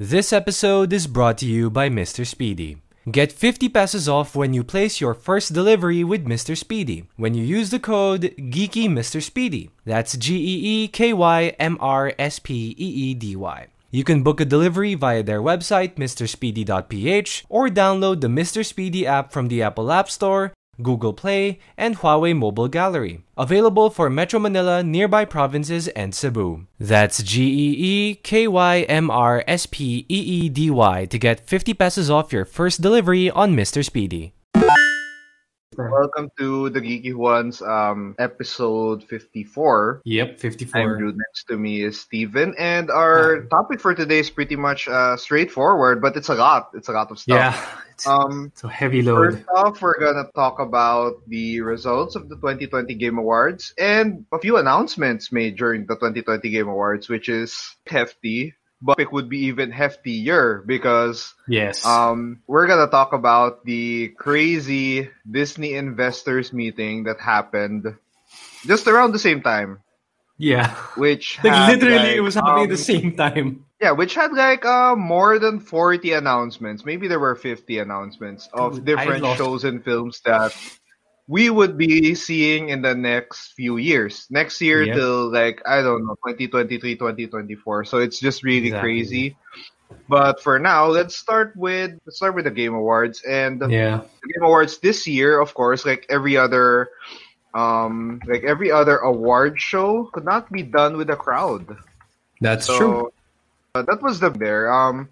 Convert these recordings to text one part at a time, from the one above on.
This episode is brought to you by Mr. Speedy. Get 50 pesos off when you place your first delivery with Mr. Speedy when you use the code Geeky Mr. Speedy. That's G E E K Y M R S P E E D Y. You can book a delivery via their website, mrspeedy.ph, or download the Mr. Speedy app from the Apple App Store, Google Play, and Huawei Mobile Gallery. Available for Metro Manila, nearby provinces, and Cebu. That's G E E K Y M R S P E E D Y to get 50 pesos off your first delivery on Mr. Speedy. Welcome to the Geeky Juans, um, episode 54. Yep, I'm 54. Drew. Next to me is Steven. And our topic for today is pretty much uh, straightforward, but it's a lot. It's a lot of stuff. Yeah, it's, Um, it's a heavy load. First off, we're gonna talk about the results of the 2020 Game Awards and a few announcements made during the 2020 Game Awards, which is hefty. But it would be even heftier because Yes. um, we're gonna talk about the crazy Disney investors meeting that happened just around the same time, yeah. which Like had, literally, like, it was happening at um, the same time. Yeah, which had like uh, more than 40 announcements. Maybe there were 50 announcements of Dude, different shows and films that we would be seeing in the next few years. Next year Yep. till like, I don't know, 2023, 2024. So it's just really Exactly. crazy. But for now, let's start with let's start with the Game Awards and Yeah. the Game Awards this year, of course, like every other um like every other award show could not be done with a crowd. That's So true. uh, that was the there. Um,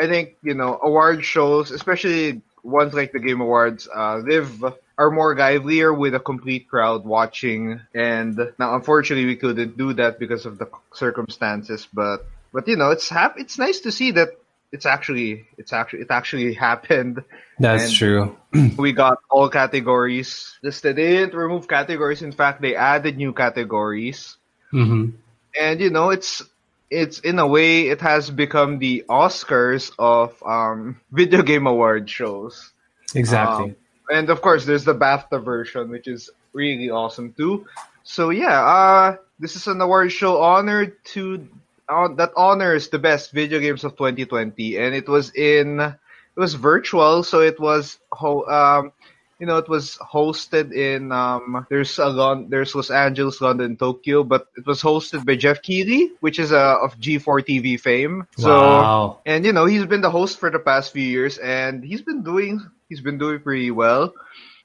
I think you know award shows, especially ones like the Game Awards, uh, live are more livelier with a complete crowd watching. And now, unfortunately, we couldn't do that because of the circumstances. But but you know, it's hap- It's nice to see that it's actually it's actually it actually happened. That's and- true. We got all categories listed. They didn't remove categories. In fact, they added new categories hmm and you know it's it's in a way it has become the Oscars of um video game award shows. Exactly. Um, and of course there's the BAFTA version which is really awesome too. So yeah, uh this is an award show honored to uh, that honors the best video games of 2020 and it was in it was virtual so it was ho- um you know, it was hosted in um there's a Lon- there's Los Angeles, London, Tokyo, but it was hosted by Geoff Keighley, which is uh, of G4 TV fame. So wow. and you know, he's been the host for the past few years and he's been doing he's been doing pretty well.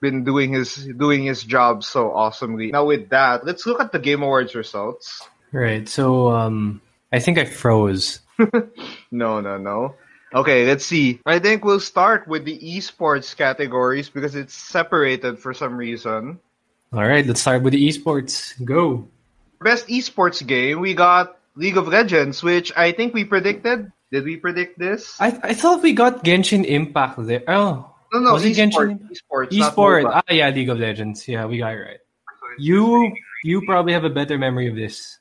Been doing his doing his job so awesomely. Now with that, let's look at the Game Awards results. Right. So, um, I think I froze. No, no, no. Okay, let's see. I think we'll start with the esports categories because it's separated for some reason. All right. Let's start with the esports. Go. Best esports game, we got League of Legends, which I think we predicted. Did we predict this? I I thought we got Genshin Impact there. Oh, no, no, was it esports. Genshin? Esports. not Ah, yeah, League of Legends. Yeah, we got it right. You you probably have a better memory of this.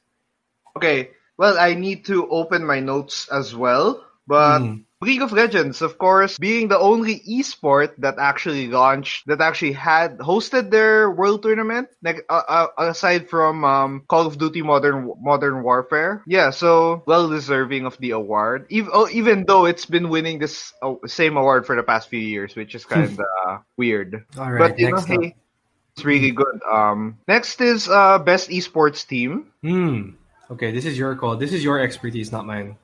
Okay, well, I need to open my notes as well, but Hmm. League of Legends, of course, being the only esport that actually launched, that actually had hosted their world tournament, like, uh, uh, aside from um, Call of Duty Modern Modern Warfare. Yeah, so well deserving of the award, even, oh, even though it's been winning this uh, same award for the past few years, which is kind of weird. All right. but you know, hey, it's really good. Um, next is uh, best esports team. Hmm. Okay, this is your call. This is your expertise, not mine.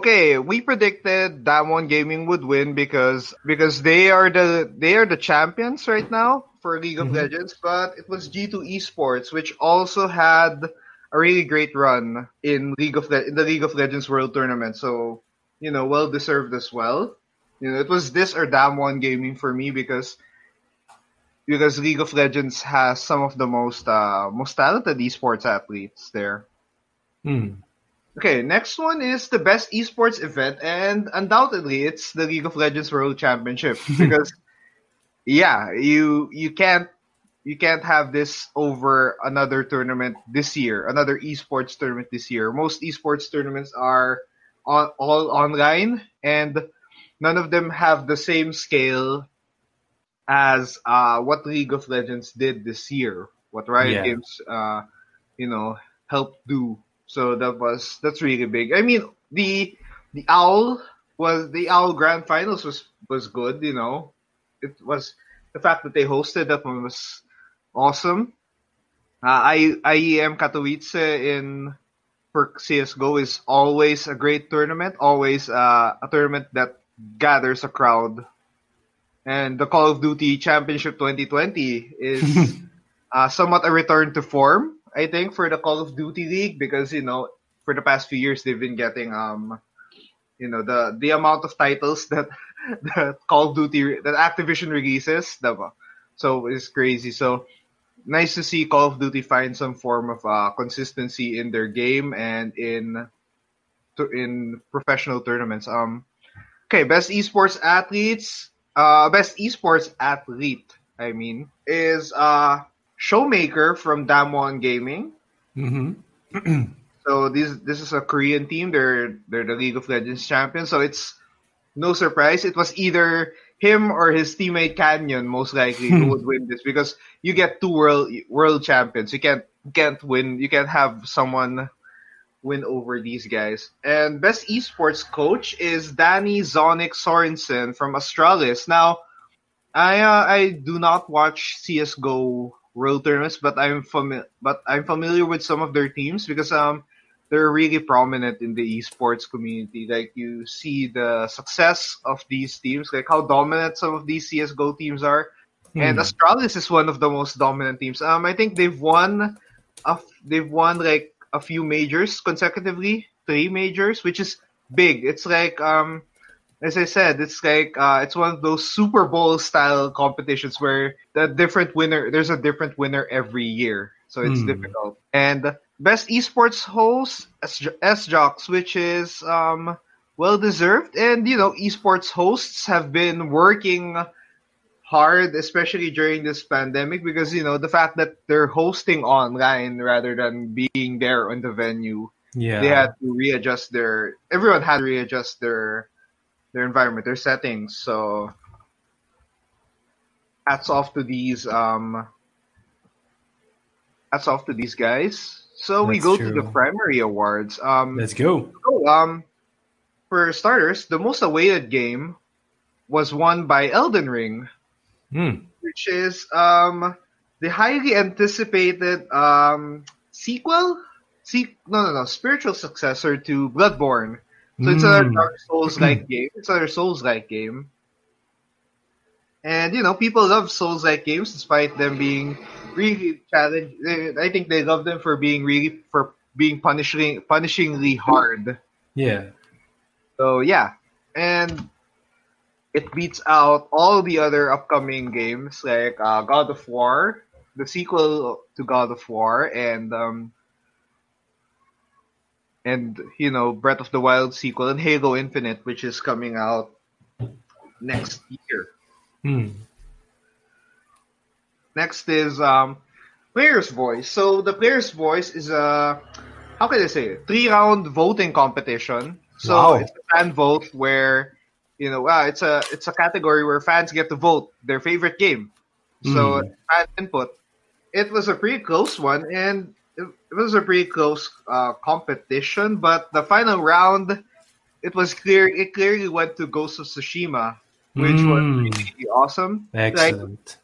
Okay, we predicted Damwon Gaming would win because because they are the they are the champions right now for League of Mhm. Legends, but it was G2 Esports which also had a really great run in League of Le- in the League of Legends World Tournament. So, you know, well deserved as well. You know, it was this or Damwon Gaming for me because because League of Legends has some of the most uh most talented esports athletes there. Hmm. Okay, next one is the best esports event, and undoubtedly it's the League of Legends World Championship because, yeah, you you can't you can't have this over another tournament this year, another esports tournament this year. Most esports tournaments are on, all online, and none of them have the same scale as uh, what League of Legends did this year. What Riot Yeah. Games, uh, you know, helped do. So that was that's really big. I mean, the the owl was the Owl Grand Finals was was good. You know, it was the fact that they hosted that one was awesome. Uh, I IEM Katowice in for CS:GO is always a great tournament, always uh, a tournament that gathers a crowd. And the Call of Duty Championship 2020 is uh, somewhat a return to form, I think, for the Call of Duty League because you know for the past few years they've been getting um you know the the amount of titles that that Call of Duty that Activision releases, diba? so it's crazy. So nice to see Call of Duty find some form of uh, consistency in their game and in in professional tournaments. Um, okay, best esports athletes. Uh, best esports athlete. I mean, is uh Showmaker from Damwon Gaming. Mm-hmm. So this this is a Korean team. They're they're the League of Legends champions. So it's no surprise. It was either him or his teammate Canyon most likely who would win this because you get two world world champions. You can't can't win. You can't have someone win over these guys. And best esports coach is Danny Zonic Sorensen from Astralis. Now, I uh, I do not watch CS:GO World Tournaments, but I'm familiar but I'm familiar with some of their teams because um they're really prominent in the esports community. Like you see the success of these teams, like how dominant some of these CS:GO teams are. And Hmm. Astralis is one of the most dominant teams. Um, I think they've won, a f- they've won like a few majors consecutively, three majors, which is big. It's like um, as I said, it's like uh, it's one of those Super Bowl style competitions where the different winner, there's a different winner every year, so it's Hmm. difficult. And best esports host, Sjokz, which is um well deserved, and you know, esports hosts have been working hard, especially during this pandemic, because you know the fact that they're hosting online rather than being there on the venue Yeah. they had to readjust their everyone had to readjust their their environment, their settings. So hats off to these um hats off to these guys. So we That's go to the primary awards. Um Let's go. so, um for starters, the most awaited game was won by Elden Ring, Hmm. which is um the highly anticipated um sequel Se- no no no spiritual successor to Bloodborne. So it's another Mm. Dark Souls like game. It's another Souls like game. And you know, people love Souls like games despite them being really challenge I think they love them for being really for being punishing punishingly hard. Yeah. So yeah. And it beats out all the other upcoming games like uh, God of War, the sequel to God of War, and um, and you know Breath of the Wild sequel and Halo Infinite, which is coming out next year. Hmm. Next is um, Player's Voice. So the Player's Voice is a how can I say it? Three round voting competition. So Wow. it's a fan vote where you know uh, it's a it's a category where fans get to vote their favorite game. So Mm. fan input. It was a pretty close one, and it, was a pretty close uh, competition. But the final round, it was clear. It clearly went to Ghost of Tsushima, which was Mm. really awesome. Like Excellent.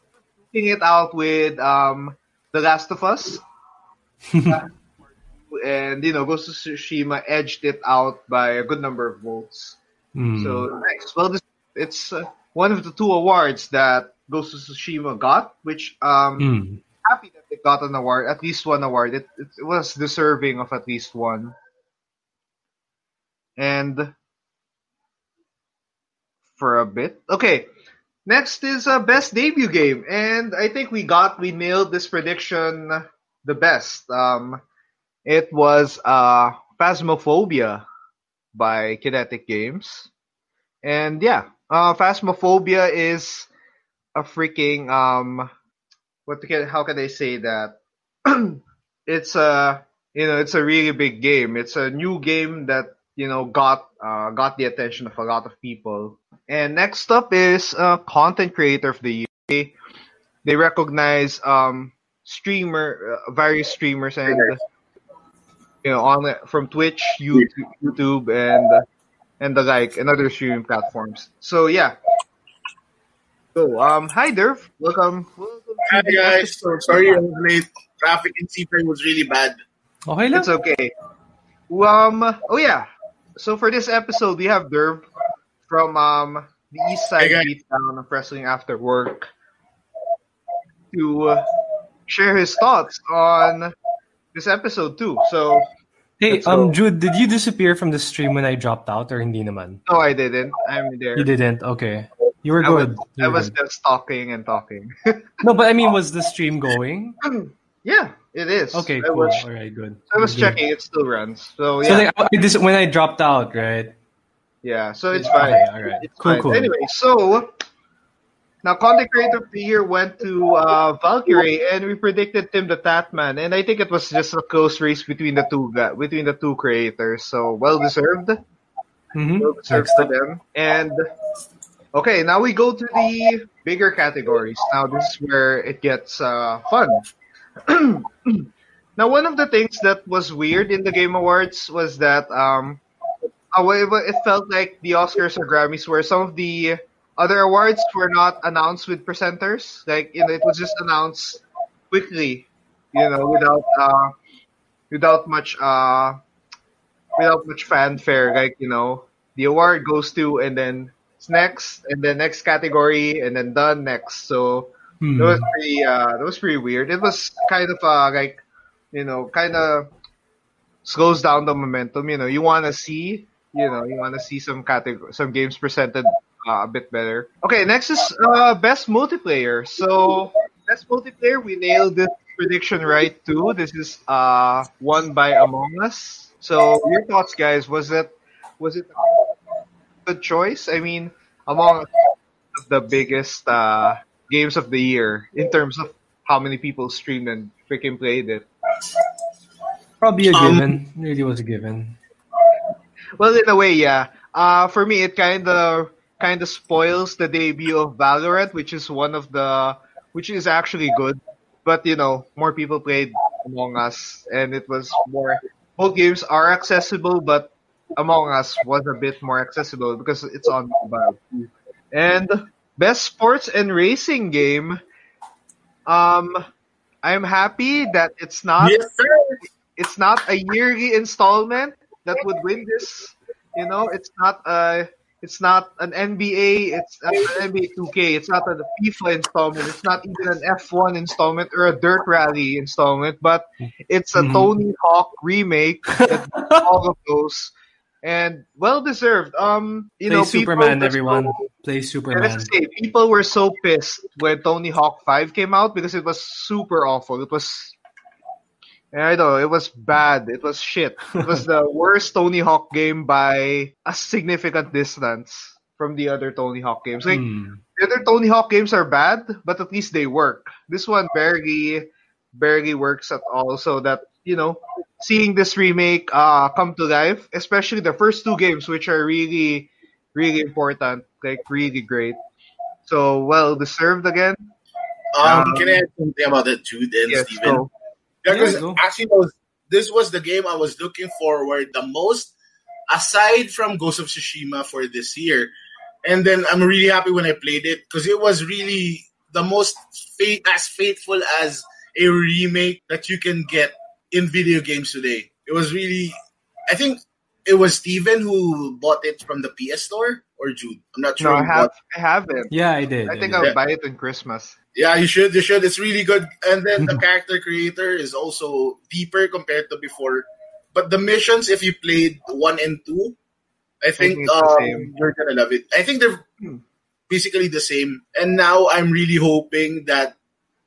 taking it out with um, The Last of Us. and, you know, Ghost of Tsushima edged it out by a good number of votes. Hmm. So, nice. Well, this, it's uh, one of the two awards that Ghost of Tsushima got, which um, Hmm. happy that got an award, at least one award. It, it was deserving of at least one. And for a bit. Okay. Next is uh, best debut game, and I think we got we nailed this prediction the best. Um, it was uh, Phasmophobia by Kinetic Games, and yeah, uh, Phasmophobia is a freaking um, what can how can I say that? it's a you know it's a really big game. It's a new game that you know got uh, got the attention of a lot of people. And next up is uh, content creator of the year. They, they recognize um, streamer uh, various streamers and you know on from Twitch, YouTube, YouTube and and the like, and other streaming platforms. So yeah. So um, hi Dirv, welcome. welcome to Hi the guys, episode. sorry I was late. Traffic in Seaframe was really bad. Okay lang. It's okay. Um. Oh yeah. So for this episode, we have Dirv from um the East Side Hey, guys. Beatdown of Wrestling After Work to uh, share his thoughts on this episode too. So Hey, Let's go. um, Jude, did you disappear from the stream when I dropped out or hindi naman? no, I didn't. I'm there. You didn't? Okay. You were I was, good. I was just talking and talking. No, but I mean, was the stream going? yeah, it is. Okay, I cool. was, All right, good. I was Good. checking. It still runs. So yeah, So like, I- this when I dropped out, right? yeah. So it's fine. Okay, all right. It's Cool, fine. cool. Anyway, so now content creator of the year went to uh, Valkyrae, and we predicted Tim the Tatman, and I think it was just a close race between the two between the two creators. So well deserved, Mm-hmm. well deserved for them. And okay, now we go to the bigger categories. Now this is where it gets uh, fun. now, one of the things that was weird in the Game Awards was that um, uh, it felt like the Oscars or Grammys where some of the other awards were not announced with presenters. Like you know, it was just announced quickly, you know, without uh, without much uh, without much fanfare. Like you know, the award goes to and then next and then next category and then done next. So Hmm. that was pretty uh, that was pretty weird. It was kind of uh, like you know, kind of slows down the momentum. You know, you want to see, you know, you want to see some category, some games presented uh, a bit better. Okay, next is uh, best multiplayer. So best multiplayer, we nailed this prediction right too. This is uh won by Among Us. So your thoughts, guys? Was it was it good choice? I mean, Among the biggest uh, games of the year in terms of how many people streamed and freaking played it. Probably a Um, given. really was a given. Well, in a way, yeah. Uh, for me, it kind of kind of spoils the debut of Valorant, which is one of the which is actually good. But you know, more people played Among Us, and it was more. Both games are accessible, but Among Us was a bit more accessible because it's on mobile. And best sports and racing game. Um, I'm happy that it's not yes, it's not a yearly installment that would win this. You know, it's not a it's not an NBA, it's not an NBA 2K, it's not a FIFA installment, it's not even an F1 installment or a Dirt Rally installment, but it's a Mhm. Tony Hawk remake that all of those. And well deserved. Um, you Play know, Superman, everyone. so- Play Superman. say people were so pissed when Tony Hawk 5 came out because it was super awful. It was I know, it was bad. It was shit. It was the worst Tony Hawk game by a significant distance from the other Tony Hawk games. Like Hmm. the other Tony Hawk games are bad, but at least they work. This one barely barely works at all. So that you know, seeing this remake uh come to life, especially the first two games, which are really really important, like really great. So well deserved again. Um, Um, can I add something about that, Jude then, Yes, Steven? so because Yeah, actually, was, this was the game I was looking forward the most, aside from Ghost of Tsushima for this year. And then I'm really happy when I played it because it was really the most fa- as faithful as a remake that you can get in video games today. It was really, I think it was Steven who bought it from the PS Store or Jude. I'm not sure. no, I have bought- I haven't. Yeah, I did. I think did. I'll buy it in Christmas. Yeah, you should. You should. It's really good. And then the character creator is also deeper compared to before. But the missions, if you played one and two, I think, think um, you're gonna love it. I think they're basically the same. And now I'm really hoping that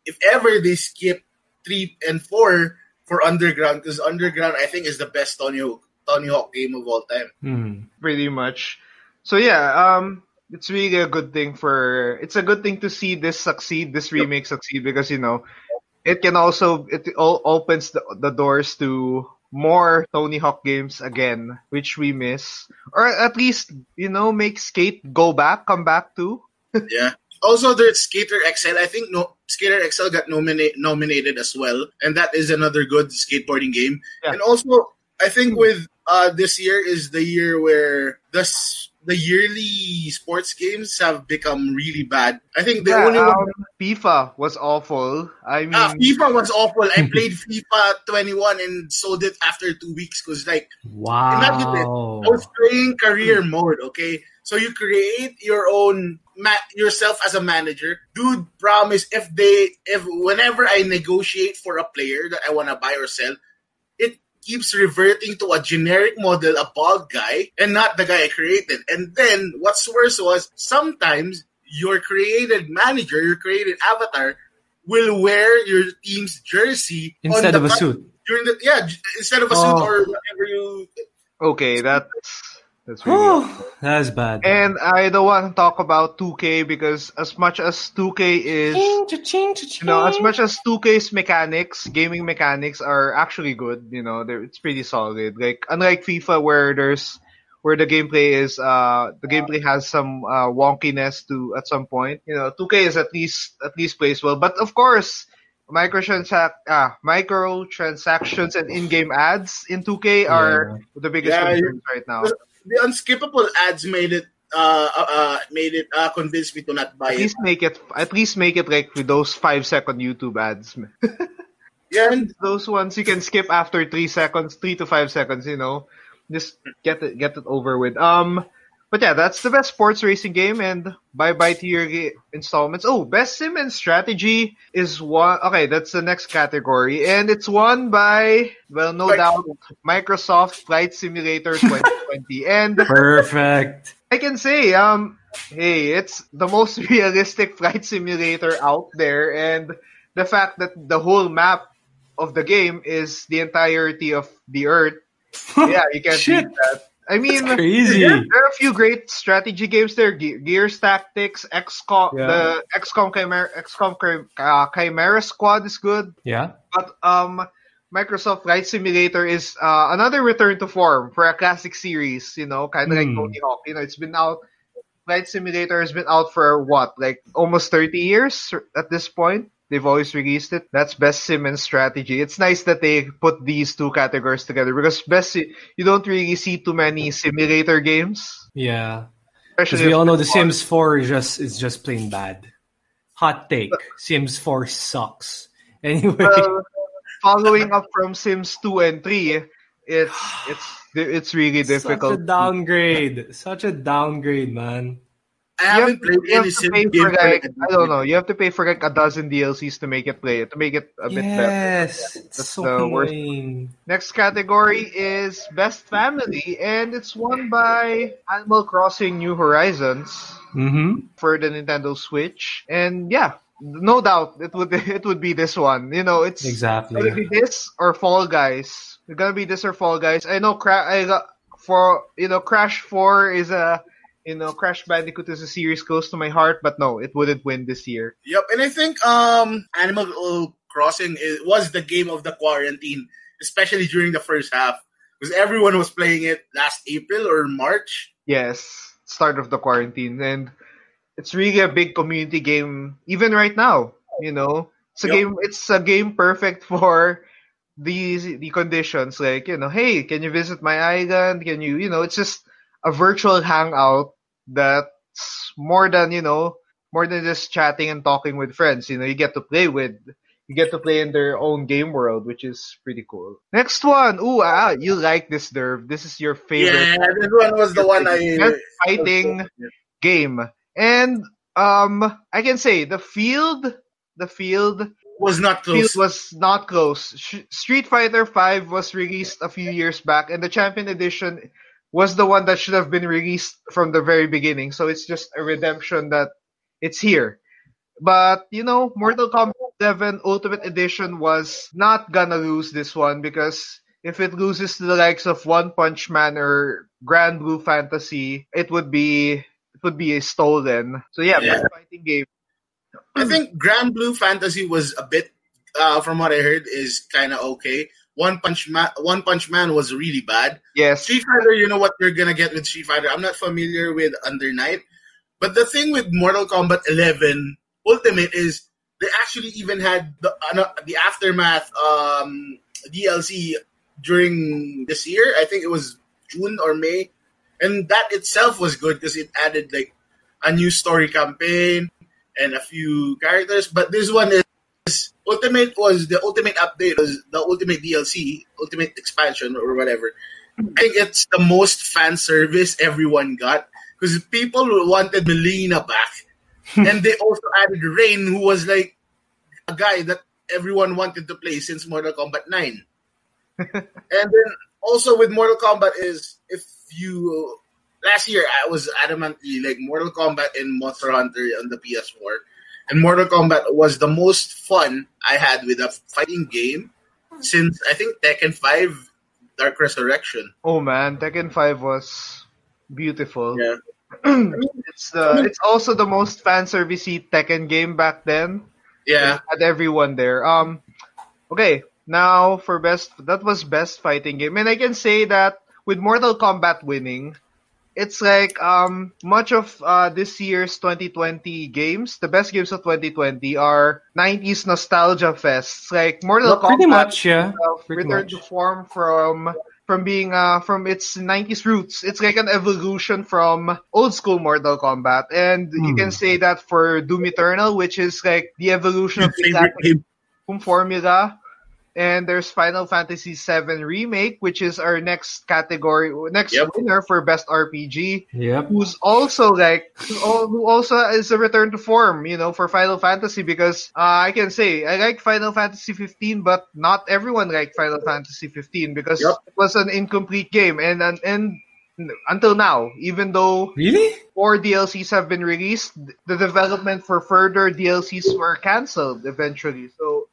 if ever they skip three and four for Underground, because Underground I think is the best Tony Hawk, Tony Hawk game of all time. Hmm. pretty much. So yeah, um, it's really a good thing for. It's a good thing to see this succeed, this remake succeed, because you know, it can also it all opens the, the doors to more Tony Hawk games again, which we miss, or at least you know make Skate go back, come back to. Yeah. Also, there's Skater XL. I think no Skater XL got nominate, nominated as well, and that is another good skateboarding game. Yeah. And also, I think with uh, this year is the year where the s- the yearly sports games have become really bad. I think the Yeah, only one. um, FIFA was awful. I mean, Ah, FIFA was awful. I played FIFA 21 and sold it after two weeks because like wow, Imagine it. I was playing career mode, okay? So you create your own ma- yourself as a manager. Dude, promise if they if whenever I negotiate for a player that I want to buy or sell, it keeps reverting to a generic model, a bald guy, and not the guy I created. And then what's worse was sometimes your created manager, your created avatar, will wear your team's jersey Instead of a suit. During the yeah, instead of a suit Oh. or whatever you okay, that's that's really. That's bad. And I don't want to talk about 2K because as much as 2K is, you know, as much as 2K's mechanics, gaming mechanics are actually good, you know, they're, it's pretty solid. Like unlike FIFA where there's where the gameplay is, uh, the gameplay has some uh, wonkiness to at some point. You know, 2K is at least at least plays well, but of course. Microtransac- ah, microtransactions and in-game ads in 2K are the biggest Yeah, concerns right now. The unskippable ads made it uh, uh, uh made it uh convinced me to not buy At it. least make it at least make it like with those five second YouTube ads. Yeah, and those ones you can skip after three seconds, three to five seconds, you know. Just get it get it over with. Um but yeah, that's the best sports racing game and bye bye to your installments. Oh, best sim and strategy is one okay, that's the next category. And it's won by well no Right. doubt Microsoft Flight Simulator 2020. and Perfect. I can say, um, hey, it's the most realistic flight simulator out there, and the fact that the whole map of the game is the entirety of the Earth. Yeah, you can't Shit. beat that. I mean, That's crazy. there are a few great strategy games there. Ge- Gears Tactics, XCOM, Yeah. the XCOM Chimera, XCOM Chim- uh, Chimera Squad is good. Yeah. But um, Microsoft Flight Simulator is uh, another return to form for a classic series. You know, kind of like Hmm. Tony Hawk. You know, it's been out. Flight Simulator has been out for what, like almost 30 years at this point. They've always released it. That's best sim and strategy. It's nice that they put these two categories together because best you don't really see too many simulator games. Yeah. Because we all know the Sims 4 is just is just plain bad. Hot take. Sims 4 sucks. Anyway. Well, following up from Sims 2 and 3, it's it's it's really difficult. Such a downgrade. Such a downgrade, man. I you haven't have, played you have any to pay for like I don't know. You have to pay for like a dozen DLCs to make it play to make it a bit better. Yes. It's That's so the worst. Next category is best family, and it's won by Animal Crossing: New Horizons Mm-hmm. for the Nintendo Switch. And yeah, no doubt it would it would be this one. You know, it's Exactly. gonna be this or Fall Guys. It's gonna be this or Fall Guys. I know Cra- I got for you know Crash Four is a you know Crash Bandicoot is a series close to my heart, but no, it wouldn't win this year. Yep, and I think um Animal Crossing is, was the game of the quarantine, especially during the first half, because everyone was playing it last April or March. Yes, start of the quarantine, and it's really a big community game. Even right now, you know, it's a Yep. game. It's a game perfect for these the conditions. Like you know, hey, can you visit my island? Can you, you know, it's just a virtual hangout that's more than you know, more than just chatting and talking with friends. You know, you get to play with. You get to play in their own game world, which is pretty cool. Next one, ooh, ah, you like this, Dirv. This is your favorite Yeah, this one was the one I Best fighting game. And um I can say the field the field was not field close. was not close. Sh- Street Fighter 5 was released a few years back and the Champion Edition was the one that should have been released from the very beginning. So it's just a redemption that it's here. But you know, Mortal Kombat 11 Ultimate Edition was not gonna lose this one because if it loses to the likes of One Punch Man or Granblue Fantasy, it would be it would be a stolen. So yeah, Yeah. best fighting game. I think Granblue Fantasy was a bit, uh, from what I heard, is kind of okay. One Punch Man, One Punch Man was really bad. Yes. Street Fighter, you know what you're gonna get with Street Fighter. I'm not familiar with Under Night, but the thing with Mortal Kombat 11 Ultimate is they actually even had the uh, the aftermath um, DLC during this year. I think it was June or May, and that itself was good because it added like a new story campaign and a few characters. But this one is Ultimate was the ultimate update was the ultimate DLC, ultimate expansion or whatever. I think it's the most fan service everyone got because people wanted Mileena back, and they also added Rain, who was like a guy that everyone wanted to play since Mortal Kombat Nine. and then also with Mortal Kombat is if you last year I was adamantly like Mortal Kombat and Monster Hunter on the PS4, and Mortal Kombat was the most fun I had with a fighting game since I think Tekken Five Dark Resurrection. Oh man, Tekken Five was beautiful. Yeah. it's the it's also the most fan servicey Tekken game back then. Yeah. Had everyone there. Um, okay, now for best that was best fighting game, and I can say that with Mortal Kombat winning, it's like um much of uh, this year's 2020 games, the best games of 2020 are 90s nostalgia fests. Like Mortal Well, pretty Kombat much, yeah. Pretty returned much. to form from from being uh from its 90s roots. It's like an evolution from old school Mortal Kombat, and you Hmm. can say that for Doom Eternal, which is like the evolution of the Favorite classic game. Formula. And there's Final Fantasy VII Remake, which is our next category, next Yep. winner for best RPG Yep. who's also like who also is a return to form, you know, for Final Fantasy because uh, I can say I like Final Fantasy 15, but not everyone liked Final Fantasy 15 because Yep. it was an incomplete game, and and, and until now, even though Really? four DLCs have been released, the development for further DLCs were cancelled eventually. So,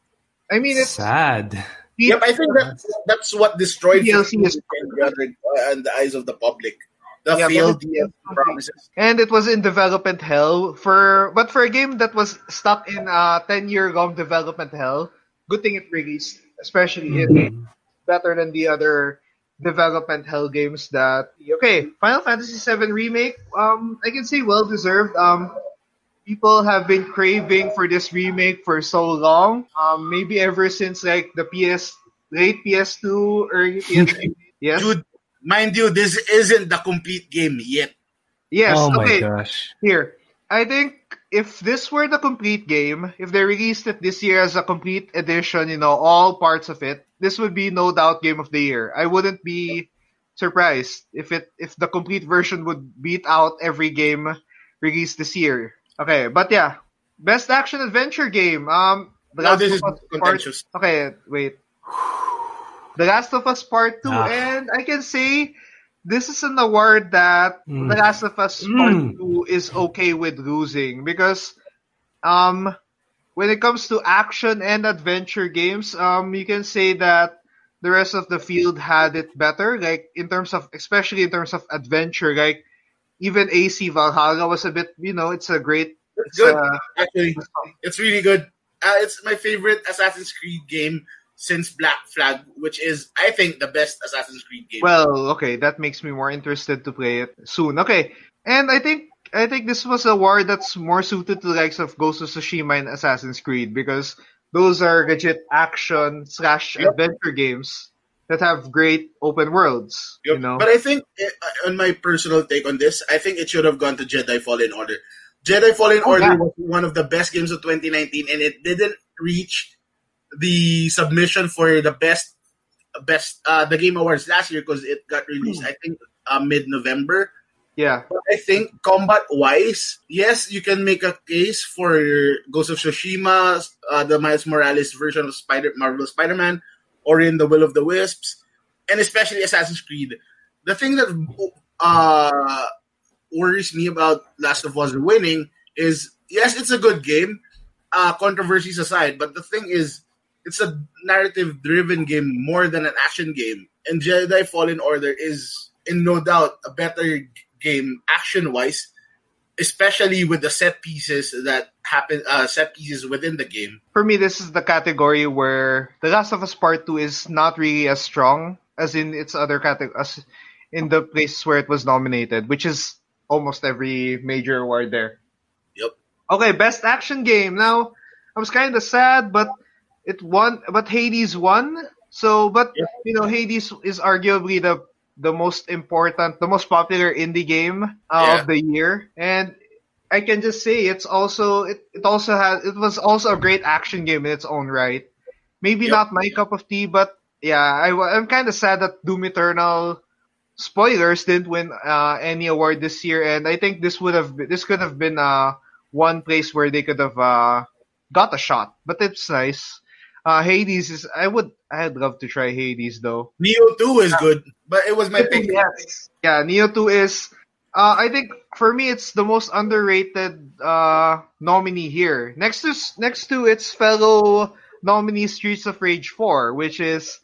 I mean, it's Sad. Yep, I think that's that's what destroyed DLC is- 15 the other uh, in the eyes of the public. The Yeah, failed DLC promises. and it was in development hell for but for a game that was stuck in a 10 year long development hell good thing it released especially it better than the other development hell games that okay final fantasy 7 remake um i can say well deserved um people have been craving for this remake for so long um maybe ever since like the ps late ps2 early ps3 yes Dude, mind you, this isn't the complete game yet. yes oh my okay gosh. Here, I think if this were the complete game, if they released it this year as a complete edition, you know, all parts of it, this would be no doubt game of the year. I wouldn't be surprised if it if the complete version would beat out every game released this year. Okay, but yeah, best action adventure game. Um, The Now Last this of is Us Part contentious. Okay, wait. The Last of Us Part 2, Ah. and I can say this is an award that Mm. The Last of Us Part Mm. 2 is okay with losing because um when it comes to action and adventure games, um you can say that the rest of the field had it better, like in terms of especially in terms of adventure, like even AC Valhalla was a bit, you know, it's a great It's it's good. a- Actually, it's really good. Uh, it's my favorite Assassin's Creed game since Black Flag, which is, I think, the best Assassin's Creed game. Well, okay, that makes me more interested to play it soon. Okay, and I think I think this was a war that's more suited to the likes of Ghost of Tsushima and Assassin's Creed because those are legit action slash Yep. adventure games that have great open worlds. You know, But I think, uh, on my personal take on this, I think it should have gone to Jedi Fallen Order. Jedi Fallen Oh, Order yeah. was one of the best games of 2019, and it didn't reach the submission for the best, best uh, the Game Awards last year because it got Hmm. released, I think, uh, mid November. yeah, But I think combat wise, yes, you can make a case for Ghost of Tsushima, uh, the Miles Morales version of Spider Marvel Spider Man, or in the Will of the Wisps, and especially Assassin's Creed. The thing that uh, worries me about Last of Us winning is yes, it's a good game, uh, controversies aside, but the thing is, it's a narrative driven game more than an action game, and Jedi Fallen Order is, in no doubt, a better game action wise, especially with the set pieces that happen, uh, set pieces within the game. for me, this is the category where The Last of Us Part Two is not really as strong as in its other category, as in the places where it was nominated, which is almost every major award there. Yep. Okay, best action game. Now, I was kind of sad, but it won. But Hades won. So, but Yeah. you know, Hades is arguably the the most important, the most popular indie game uh, Yeah. of the year, and I can just say it's also it, it also has it was also a great action game in its own right. Maybe Yep. not my cup of tea, but yeah, I, am kind of sad that Doom Eternal spoilers didn't win uh, any award this year, and I think this would have been, this could have been uh, one place where they could have uh, got a shot. But it's nice. Uh, Hades is I would I'd love to try Hades though. Nioh 2 is good, but it was my pick. Yes. Yeah, Nioh 2 is uh, I think for me it's the most underrated uh, nominee here. Next to next to its fellow nominee Streets of Rage 4, which is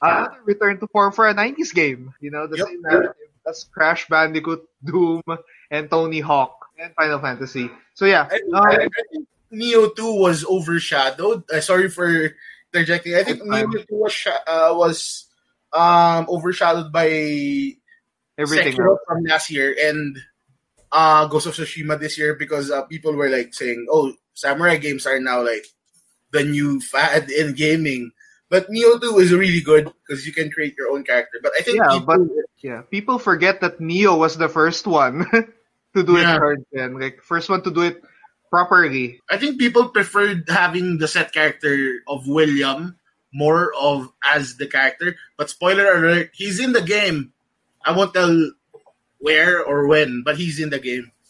another return to form for a 90s game. You know, the Yep. same narrative as Crash Bandicoot, Doom, and Tony Hawk and Final Fantasy. So yeah, I, uh, I, I think Nioh 2 was overshadowed. Uh, sorry for interjecting. I think Nioh 2 was sha- uh, was um, overshadowed by everything Sekiro from last year and uh, Ghost of Tsushima this year because uh, people were like saying, "Oh, samurai games are now like the new fad in gaming." But Nioh 2 is really good because you can create your own character. But I think Yeah, people, but yeah, people forget that Nioh was the first one to do Yeah. it current gen, like first one to do it properly. I think people preferred having the set character of William more of as the character. But spoiler alert, he's in the game. I won't tell where or when, but he's in the game.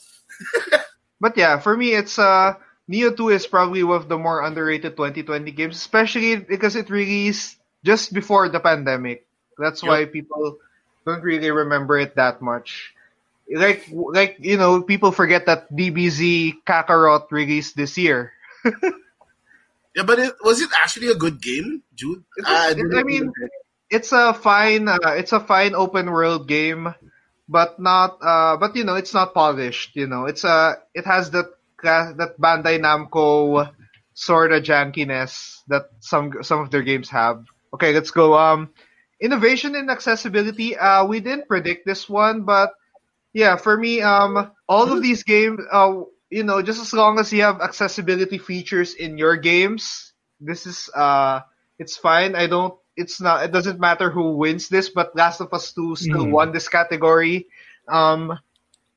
But yeah, for me, it's uh Nioh 2 is probably one of the more underrated 2020 games, especially because it released just before the pandemic. That's Yep. why people don't really remember it that much. Like, like you know, people forget that DBZ Kakarot released this year. Yeah, but it, was it actually a good game, Jude? It didn't I mean, it's a fine, uh, it's a fine open world game, but not, uh, but you know, it's not polished. You know, it's a, it has that that Bandai Namco sort of jankiness that some some of their games have. Okay, let's go. Um, innovation and accessibility. Uh, we didn't predict this one, but yeah, for me, um, all of these games, uh, you know, just as long as you have accessibility features in your games, this is uh, it's fine. I don't. It's not. It doesn't matter who wins this, but Last of Us Two still Mhm. won this category. Um,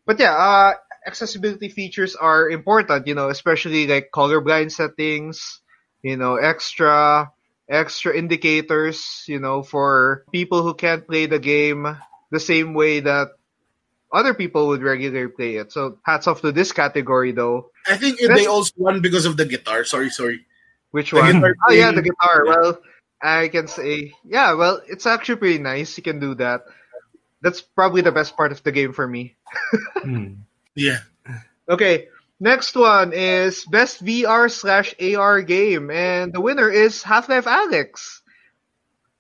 but yeah, uh, accessibility features are important. You know, especially like colorblind settings. You know, extra extra indicators. You know, for people who can't play the game the same way that other people would regularly play it. So hats off to this category though. I think it, they also won because of the guitar. Sorry, sorry. Which The one? guitar Oh yeah, the playing. guitar. Well, I can say yeah. Well, it's actually pretty nice. You can do that. That's probably the best part of the game for me. Hmm. Yeah. Okay, next one is best VR slash AR game, and the winner is Half Life Alyx,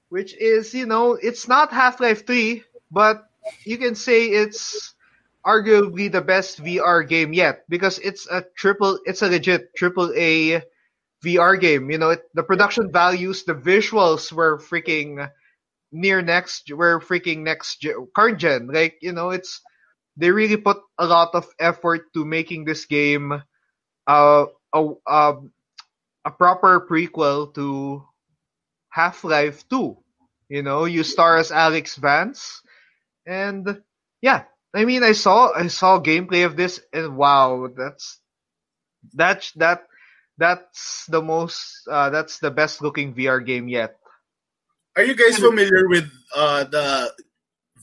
which is you know it's not Half Life Three, but you can say it's arguably the best VR game yet because it's a triple, it's a legit triple A VR game. You know, it, the production values, the visuals were freaking near next, were freaking next current gen. Like you know, it's they really put a lot of effort to making this game uh, a a a proper prequel to Half Life Two. You know, you star as Alyx Vance, and yeah, I mean, I saw I saw gameplay of this, and wow, that's that's that that's the most uh, that's the best looking VR game yet. Are you guys familiar with uh, the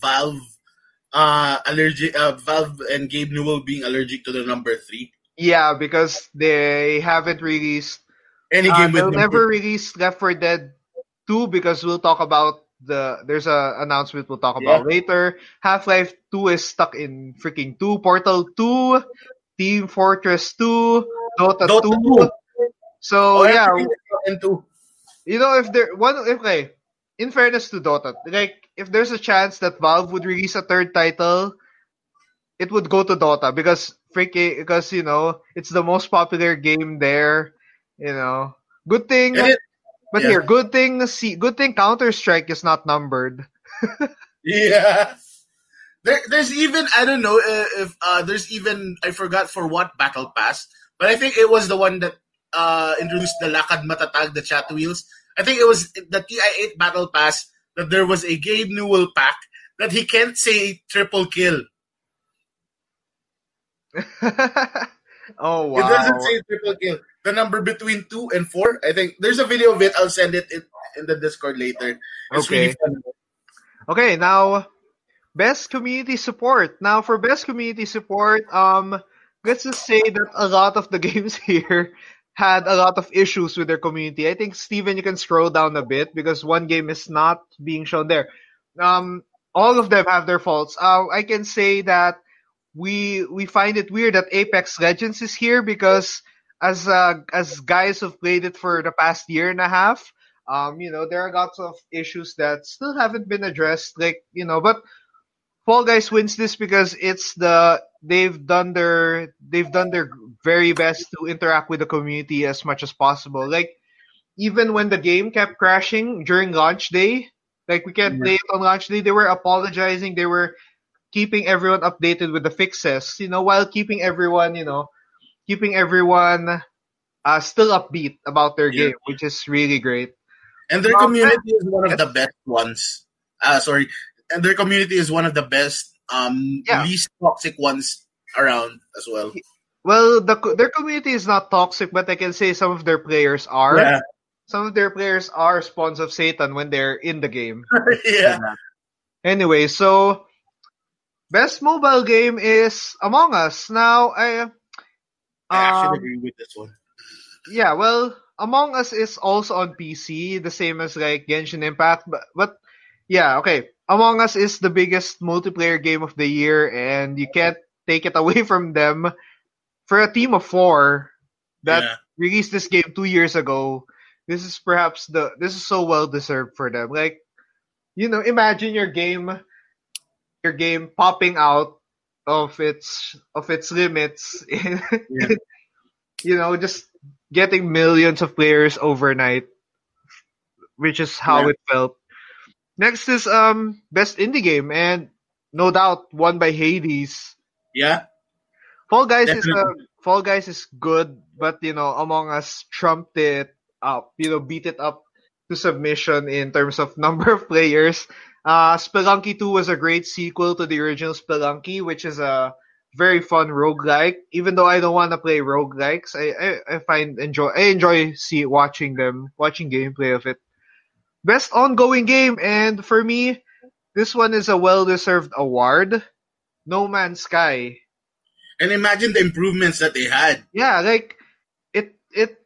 Valve uh, allergic uh, Valve and Gabe Newell being allergic to the number three? Yeah, because they haven't released Any Uh, game with they'll never release Left 4 Dead 2 because we'll talk about the there's a announcement we'll talk about later. Half-Life 2 is stuck in freaking 2, Portal 2, Team Fortress 2, Dota, Dota 2. 2. So Oh, yeah, into you know if there one if okay, in fairness to Dota, like if there's a chance that Valve would release a third title, it would go to Dota because freaking because you know it's the most popular game there. You know, good thing. It- but yeah. here, good thing. See, good thing Counter Strike is not numbered. Yeah. There, there's even I don't know uh, if uh, there's even I forgot for what battle pass, but I think it was the one that uh, introduced the lakad matatag, the chat wheels. I think it was the TI8 Battle Pass that there was a Gabe Newell pack that he can't say triple kill. oh wow! It doesn't say triple kill. The number between two and four. I think there's a video of it. I'll send it in, in the Discord later. It's Okay. really. Okay, now best community support. Now for best community support, um, let's just say that a lot of the games here had a lot of issues with their community. I think Steven, you can scroll down a bit because one game is not being shown there. Um, all of them have their faults. Uh, I can say that we we find it weird that Apex Legends is here because as uh, as guys who've played it for the past year and a half, um, you know, there are lots of issues that still haven't been addressed. Like, you know, but Fall Guys wins this because it's the they've done their they've done their very best to interact with the community as much as possible. Like even when the game kept crashing during launch day, like we can't play it on launch day, they were apologizing. They were keeping everyone updated with the fixes, you know, while keeping everyone, you know, keeping everyone uh, still upbeat about their Yeah. game, which is really great. And their Well, community is one of the best ones. Uh, sorry. And their community is one of the best, um, Yeah. least toxic ones around as well. Well, the their community is not toxic, but I can say some of their players are. Yeah. Some of their players are spawns of Satan when they're in the game. yeah. Anyway, so best mobile game is Among Us. Now, I I actually um, agree with this one. yeah, well, Among Us is also on PC, the same as like Genshin Impact, but but yeah, okay. Among Us is the biggest multiplayer game of the year, and you can't take it away from them. For a team of four that Yeah. released this game two years ago, this is perhaps the this is so well deserved for them. Like, you know, imagine your game, your game popping out of its of its limits, Yeah. you know, just getting millions of players overnight, which is how Yeah. it felt. Next is um best indie game, and no doubt won by Hades. Yeah. Fall Guys is uh, Fall Guys is good, but you know, Among Us trumped it up. You know, beat it up to submission in terms of number of players. Uh, Spelunky 2 was a great sequel to the original Spelunky, which is a very fun roguelike. Even though I don't want to play roguelikes, I, I, I find enjoy I enjoy see watching them, watching gameplay of it. Best ongoing game, and for me, this one is a well deserved award. No Man's Sky. And imagine the improvements that they had. Yeah, like it it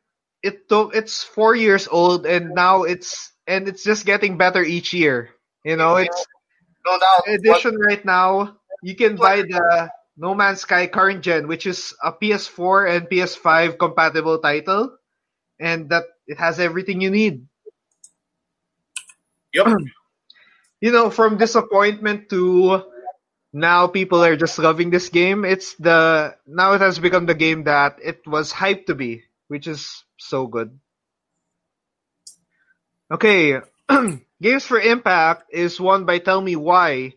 it took it's four years old and now it's and it's just getting better each year. You know, it's No doubt. edition right now. You can buy the No Man's Sky current gen, which is a PS4 and PS5 compatible title, and that it has everything you need. Yep. You know, from disappointment to now people are just loving this game. It's the now it has become the game that it was hyped to be, which is so good. Okay, Games for Impact is won by Tell Me Why,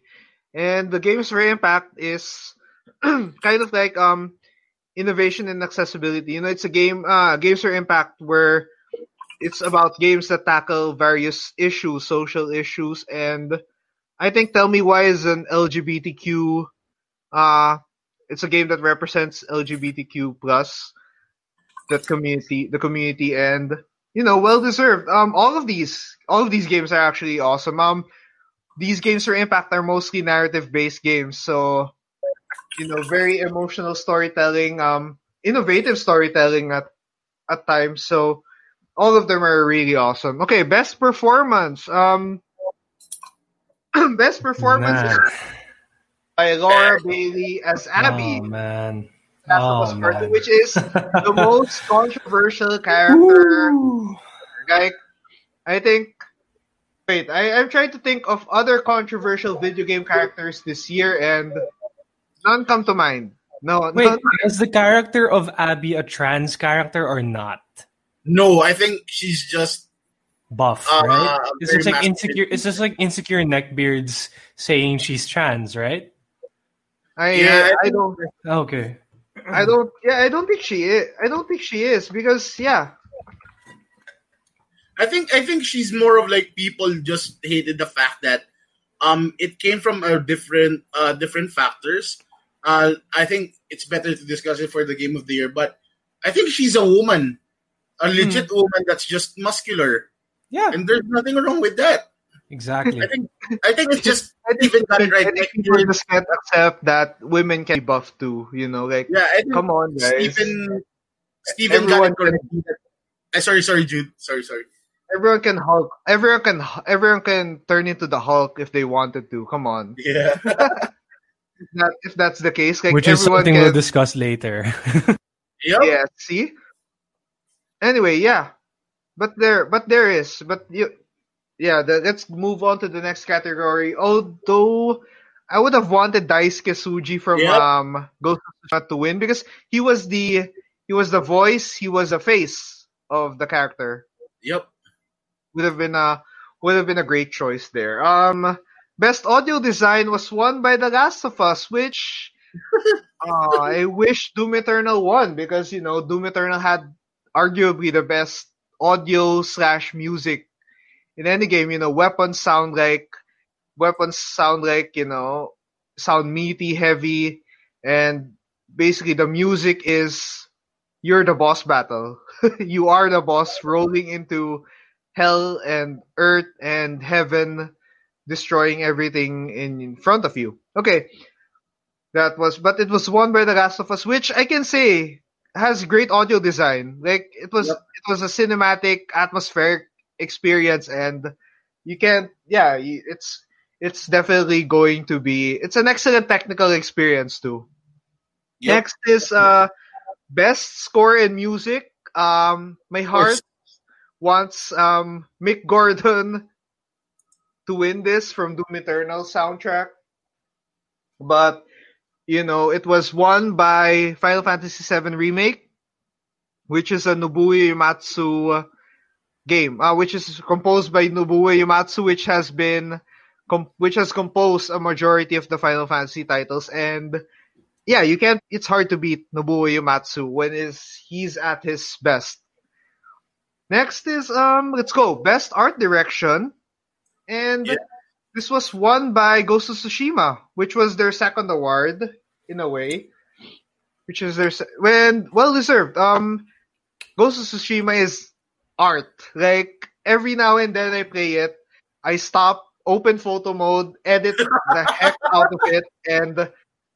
and the Games for Impact is kind of like um innovation and accessibility. You know, it's a game uh Games for Impact where it's about games that tackle various issues, social issues, and I think Tell Me Why is an LGBTQ. Uh, it's a game that represents LGBTQ plus that community, the community, and you know, well deserved. Um, all of these, all of these games are actually awesome. Um, these games for Impact are mostly narrative based games, so you know, very emotional storytelling, um, innovative storytelling at at times. So all of them are really awesome. Okay, best performance. Um, best performance Nah. by Laura Bailey as Abby, Oh man. Last of Oh, Us Part Two, which is the most controversial character. Like, I think. Wait, I, I'm trying to think of other controversial video game characters this year, and none come to mind. No, Wait, none, is the character of Abby a trans character or not? No, I think she's just Buff, Uh, right? It's very just like insecure. It's just like insecure neckbeards saying she's trans, right? I, Yeah, I I don't. Okay. I don't. Yeah, I don't think she is. I don't think she is because yeah, I think I think she's more of like people just hated the fact that um it came from a different uh different factors. Uh I think it's better to discuss it for the game of the year, but I think she's a woman. A legit woman that's just muscular. Yeah, And there's nothing wrong with that. Exactly. I think I think it's just even got it right. I think people just can't accept that women can be buff too. You know, like Yeah, I think come on, guys. Steven Steven got it correct. Uh, sorry, sorry, Jude. Sorry, sorry. Everyone can Hulk. Everyone can. Everyone can turn into the Hulk if they wanted to. Come on. Yeah. If, that, if that's the case, like Which is something can. we'll discuss later. yep. Yeah. See. Anyway, yeah, but there, but there is, but you, yeah. The, let's move on to the next category. Although I would have wanted Daisuke Tsuji from Yep. um Ghost of Tsushima to win because he was the he was the voice, he was the face of the character. Yep. would have been a would have been a great choice there. Um, best audio design was won by The Last of Us, which uh, I wish Doom Eternal won because you know Doom Eternal had arguably the best audio slash music in any game. You know, weapons sound like weapons sound like you know sound meaty, heavy, and basically the music is you're the boss battle. you are the boss rolling into hell and earth and heaven destroying everything in front of you. Okay. That was but it was won by The Last of Us, which I can say has great audio design. Like it was Yep. it was a cinematic atmospheric experience and you can yeah, it's it's definitely going to be it's an excellent technical experience too. Yep. Next is uh best score in music. Um my heart wants um Mick Gordon to win this from Doom Eternal soundtrack. But you know, it was won by Final Fantasy VII Remake, which is a Nobuo Uematsu game, uh, which is composed by Nobuo Uematsu, which has been com- which has composed a majority of the Final Fantasy titles and yeah, you can't it's hard to beat Nobuo Uematsu when is he's at his best. Next is um let's go best art direction, and Yeah. this was won by Ghost of Tsushima, which was their second award in a way, which is their se- when well deserved. Um, Ghost of Tsushima is art. Like every now and then I play it, I stop, open photo mode, edit the heck out of it, and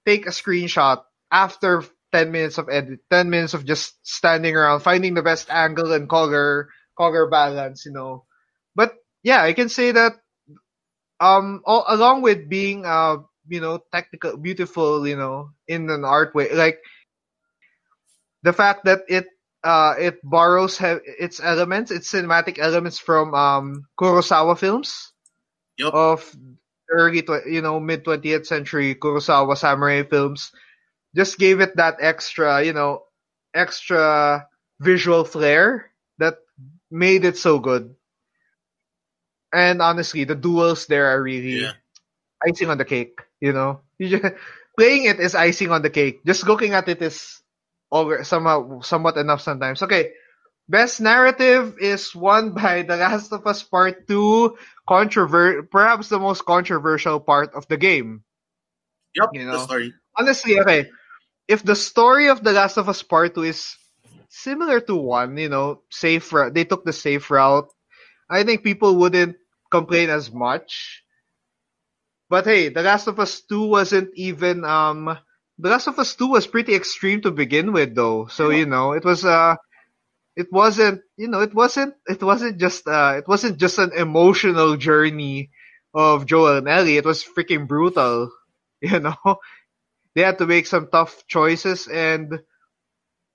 take a screenshot after 10 minutes of edit, 10 minutes of just standing around, finding the best angle and color, color balance, you know. But yeah, I can say that, um, all, along with being, uh, you know, technical, beautiful, you know, in an art way, like, the fact that it, uh, it borrows its elements, its cinematic elements from, um, Kurosawa films Yup. of early, tw- you know, mid 20th century Kurosawa samurai films just gave it that extra, you know, extra visual flair that made it so good. And honestly, the duels there are really Yeah. icing on the cake. You know, you just, playing it is icing on the cake. Just looking at it is over somehow somewhat enough sometimes. Okay, best narrative is won by The Last of Us Part Two. Controver- perhaps the most controversial part of the game. Yep. You the know. story. Honestly, okay, if the story of The Last of Us Part 2 is similar to 1, you know, safe route, they took the safe route, I think people wouldn't complain as much. But hey, The Last of Us 2 wasn't even, um, The Last of Us 2 was pretty extreme to begin with though. So, you know, it was, uh, it wasn't, you know, it wasn't, it wasn't just, uh, it wasn't just an emotional journey of Joel and Ellie. It was freaking brutal, you know? they had to make some tough choices and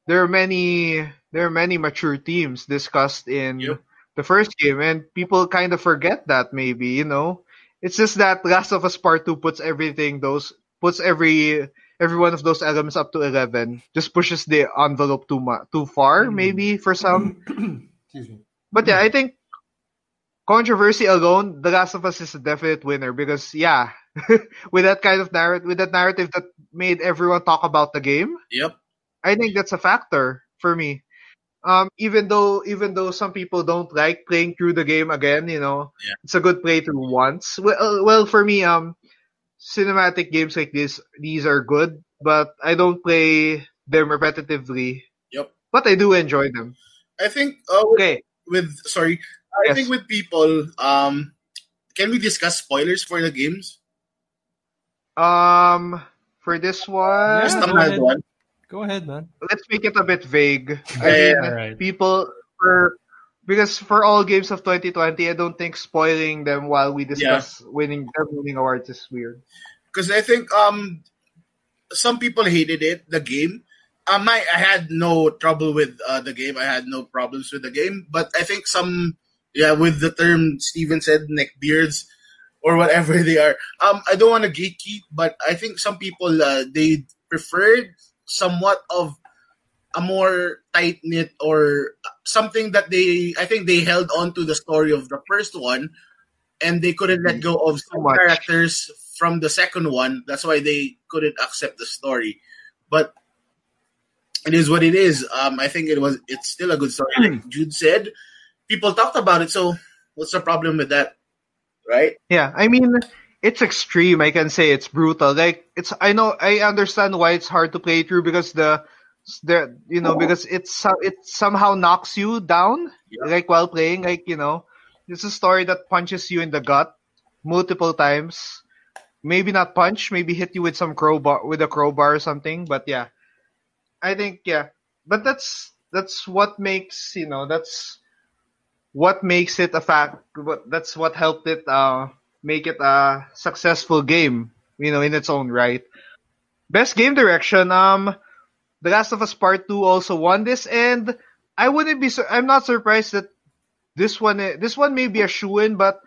there are many there are many mature themes discussed in Yep. the first game and people kind of forget that maybe you know it's just that last of us part 2 puts everything those puts every every one of those elements up to 11 just pushes the envelope too mu- too far maybe for some Excuse me. but yeah i think controversy alone the last of us is a definite winner because yeah with that kind of narrative with that narrative that made everyone talk about the game Yep. I think that's a factor for me. Um, even though even though some people don't like playing through the game again, you know, Yeah. it's a good playthrough once. Well, uh, well, for me, um, cinematic games like this, these are good, but I don't play them repetitively. Yep. But I do enjoy them. I think uh, with, Okay. with sorry, I Yes. think with people, um, can we discuss spoilers for the games? Um, for this one, Yeah, go ahead. one. Go ahead, man. let's make it a bit vague. I Yeah, mean, alright. people for because for all games of 2020, I don't think spoiling them while we discuss winning them winning awards is weird. because I think um some people hated it, the game. Um, I, I had no trouble with uh, the game. I had no problems with the game, but I think some, yeah, with the term Steven said, neckbeards or whatever they are. Um, I don't want to gatekeep, but I think some people uh, they preferred somewhat of a more tight knit or something that they. I think they held on to the story of the first one, and they couldn't let go of some much. characters from the second one. That's why they couldn't accept the story. But it is what it is. Um, I think it was. It's still a good story. Like Jude said, people talked about it. So what's the problem with that, right? Yeah, I mean, it's extreme. I can say it's brutal. Like it's, I know, I understand why it's hard to play through because the, the, you know, because it's it somehow knocks you down, Yeah. like while playing. Like you know, it's a story that punches you in the gut multiple times. Maybe not punch, maybe hit you with some crowbar with a crowbar or something. But yeah, I think yeah. But that's that's what makes you know that's what makes it a fact. What that's what helped it uh make it a successful game. You know, in its own right. Best game direction. Um, The Last of Us Part Two also won this, and I wouldn't be. Sur- I'm not surprised that this one. This one may be a shoe in, but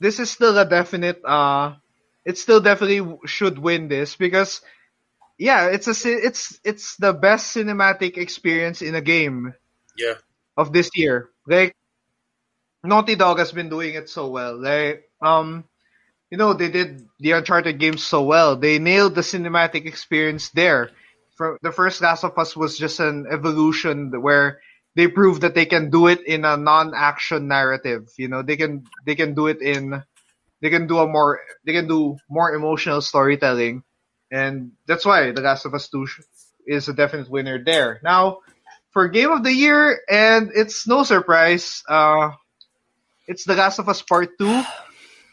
this is still a definite. Uh, it still definitely should win this because, yeah, it's a it's it's the best cinematic experience in a game Yeah. of this year. Like Naughty Dog has been doing it so well. Like um you know, they did the Uncharted games so well. They nailed the cinematic experience there. For the first Last of Us was just an evolution where they proved that they can do it in a non-action narrative. You know, they can they can do it in they can do a more they can do more emotional storytelling, and that's why The Last of Us Two is a definite winner there. Now, for Game of the Year, and it's no surprise, uh, it's The Last of Us Part Two.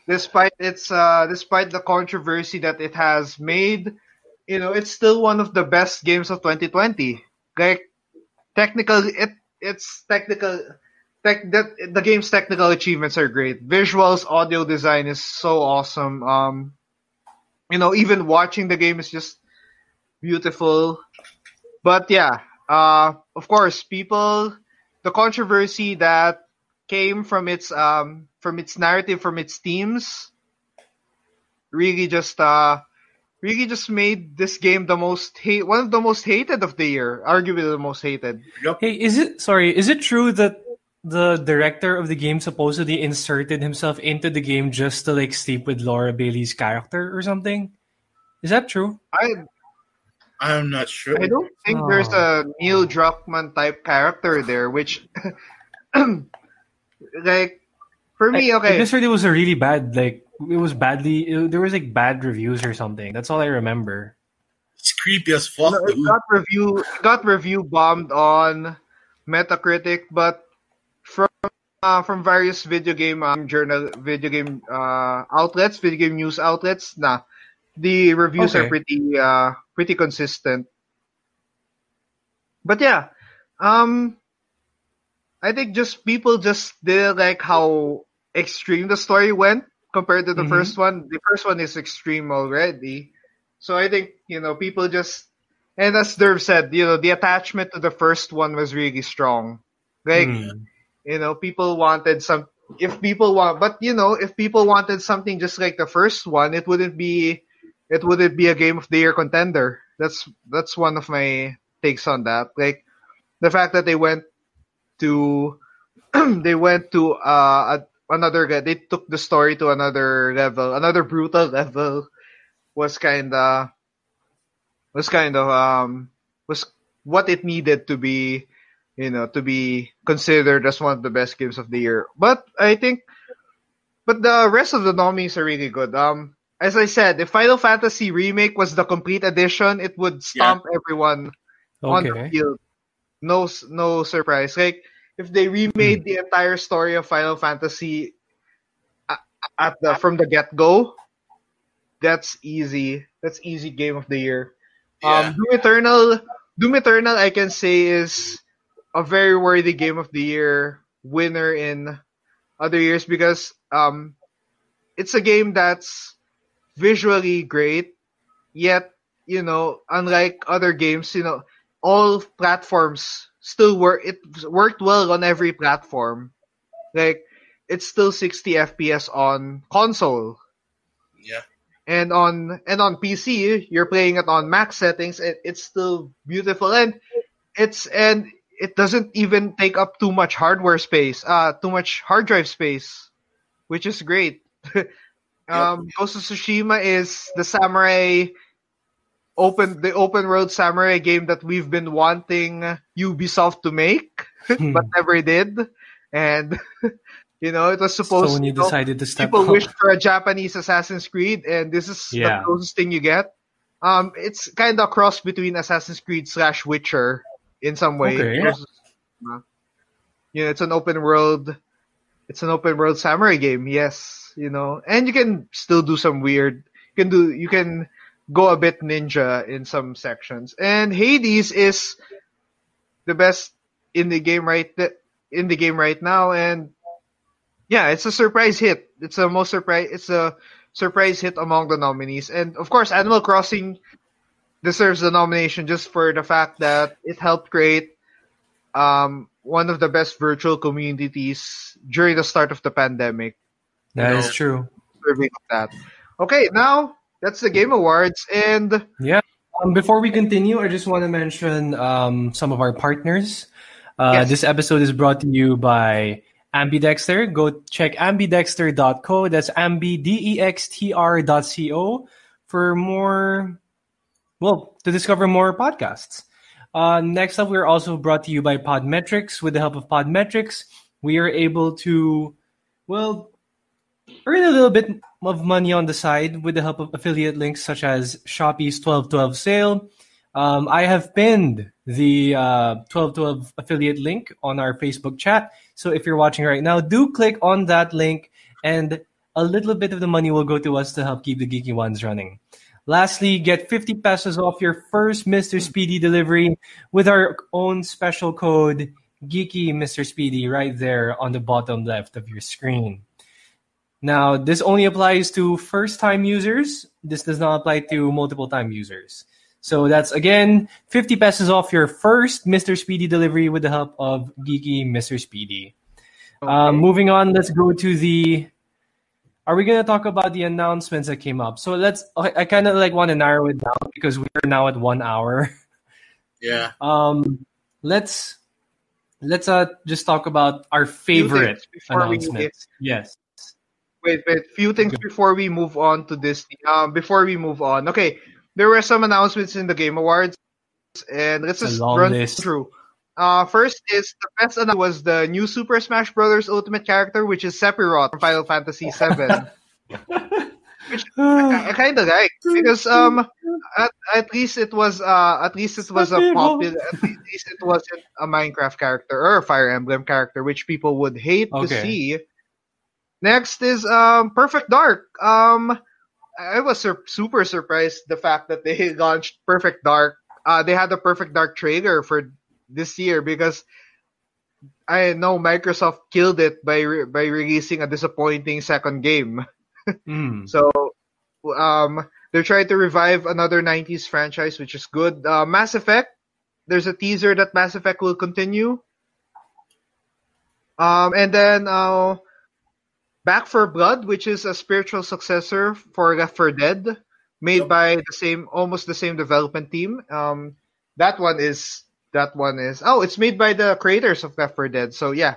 Despite its uh, despite the controversy that it has made, you know, it's still one of the best games of 2020. Like technical, it it's technical. Tech, that the game's technical achievements are great. Visuals, audio design is so awesome. Um, you know, even watching the game is just beautiful. But yeah, uh, of course, people, the controversy that came from its um from its narrative, from its themes, really just uh really just made this game the most hate one of the most hated of the year, arguably the most hated. Hey, is it sorry? Is it true that the director of the game supposedly inserted himself into the game just to like sleep with Laura Bailey's character or something? Is that true? I I'm not sure. I don't think oh. there's a Neil Druckmann type character there, which like for me, I, I okay. just heard it was a really bad like it was badly it- there was like bad reviews or something. That's all I remember. It's creepy as fuck. No, it got review it got review bombed on Metacritic, but from uh, from various video game um, journal, video game uh, outlets, video game news outlets, nah, the reviews are pretty uh, pretty consistent. But yeah, um, I think just people just didn't like how extreme the story went compared to the Mhm. first one. The first one is extreme already. So I think, you know, people just, and as Dirv said, you know, the attachment to the first one was really strong. Like, Hmm. you know, people wanted some, if people want, but you know, if people wanted something just like the first one, it wouldn't be, it wouldn't be a game of the year contender. That's, that's one of my takes on that. Like, the fact that they went to, they went to, uh, a, another, guy they took the story to another level, another brutal level was kind of was kind of um was what it needed to be you know, to be considered as one of the best games of the year. But I think, but the rest of the nominees are really good. Um, as I said, if Final Fantasy Remake was the complete edition, it would stomp everyone on the Okay. field. No, no surprise. Like if they remade the entire story of Final Fantasy at the from the get go, that's easy. That's easy game of the year. Yeah. Um, Doom Eternal, Doom Eternal, I can say is a very worthy game of the year winner in other years because um, it's a game that's visually great, yet you know, unlike other games, you know, all platforms still work. It worked well on every platform. Like it's still 60 FPS on console Yeah. and on and on PC, you're playing it on max settings. It, it's still beautiful and it's and it doesn't even take up too much hardware space, uh, too much hard drive space, which is great. um, Ghost of Tsushima is the samurai open the open world samurai game that we've been wanting Ubisoft to make, Hmm. but never did, and. You know, it was supposed Sony you know, decided to step people up. wish for a Japanese Assassin's Creed, and this is Yeah. the closest thing you get. Um, it's kind of a cross between Assassin's Creed slash Witcher in some way. Okay. Versus- uh, You know, it's an open world. It's an open world samurai game. Yes, you know, and you can still do some weird. You can do. You can go a bit ninja in some sections. And Hades is the best in the game right in the game right now, and yeah, it's a surprise hit. It's a most surprise. It's a surprise hit among the nominees, and of course, Animal Crossing deserves the nomination just for the fact that it helped create um, one of the best virtual communities during the start of the pandemic. That you is true. Deserving that. Okay, now that's the Game Awards, and Yeah. Um, before we continue, I just want to mention um, some of our partners. Uh, Yes. This episode is brought to you by Ambidextr. Go check ambidextr.co. That's ambidextr.co for more, well, to discover more podcasts. Uh, next up, we're also brought to you by Podmetrics. With the help of Podmetrics, we are able to, well, earn a little bit of money on the side with the help of affiliate links such as Shopee's 1212 sale. Um, I have pinned the uh, 1212 affiliate link on our Facebook chat. So if you're watching right now, do click on that link and a little bit of the money will go to us to help keep the Geeky Juans running. Lastly, get 50 pesos off your first Mr. Speedy delivery with our own special code Geeky Mr. Speedy right there on the bottom left of your screen. Now, this only applies to first time users. This does not apply to multiple time users. So that's again 50 pesos off your first Mr. Speedy delivery with the help of Geeky Mr. Speedy. Um, moving on, let's go to the. Are we gonna talk about the announcements that came up? So let's. I, I kind of like want to narrow it down because we are now at one hour. Yeah. Um, let's let's uh just talk about our favorite things before we announcements. Yes. Wait, wait. Few things before we move on to this. Um, before we move on, okay. There were some announcements in the Game Awards, and let's just run list. through. Uh, first is the best announcement was the new Super Smash Bros. Ultimate character, which is Sephiroth from Final Fantasy VII. which I, I kind of like because um, at, at least it was uh, at least it was a popular, at least it wasn't a Minecraft character or a Fire Emblem character, which people would hate to see. Next is um Perfect Dark. Um, I was sur- super surprised the fact that they launched Perfect Dark. Uh, they had the Perfect Dark trailer for this year because I know Microsoft killed it by re- by releasing a disappointing second game. Mm. So, um, they're trying to revive another 90s franchise, which is good. Uh, Mass Effect. There's a teaser that Mass Effect will continue. Um, and then uh, Back 4 Blood, which is a spiritual successor for Left 4 Dead, made by the same, almost the same development team. Um, that one is that one is oh, it's made by the creators of Left 4 Dead. So yeah,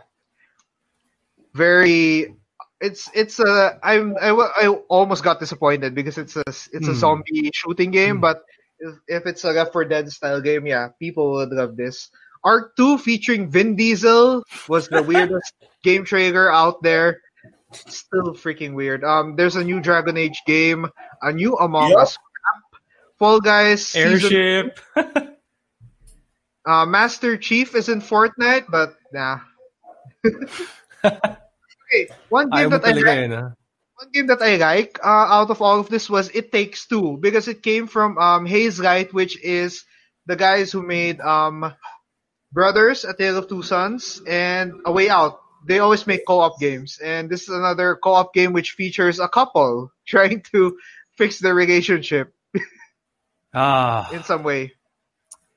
very. It's it's a I'm I, I almost got disappointed because it's a it's a Hmm. zombie shooting game, Hmm. but if, if it's a Left 4 Dead style game, yeah, people would love this. ARK 2 featuring Vin Diesel was the weirdest game trailer out there. Still freaking weird. Um, there's a new Dragon Age game, a new Among Yup. Us map, Fall Guys season Airship. Uh, Master Chief is in Fortnite, but nah. okay, one game Ayaw that I like, yun, ah. one game that I like uh, out of all of this was It Takes Two because it came from um, Hazelight, which is the guys who made um, Brothers: A Tale of Two Sons and A Way Out. They always make co-op games, and this is another co-op game which features a couple trying to fix their relationship Ah, in some way.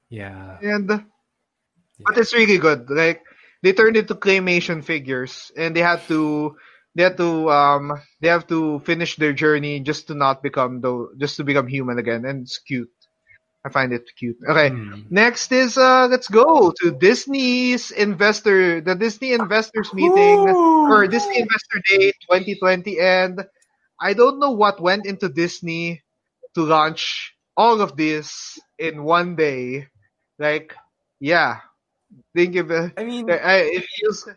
yeah. and but it's really good. Like they turned into claymation figures, and they had to they had to um they have to finish their journey just to not become though just to become human again, and it's cute. I find it cute. Okay, Hmm. next is uh let's go to Disney's investor the Disney investors meeting or Disney Investor Day 2020, and I don't know what went into Disney to launch all of this in one day. Like, yeah, think of it. I mean, it feels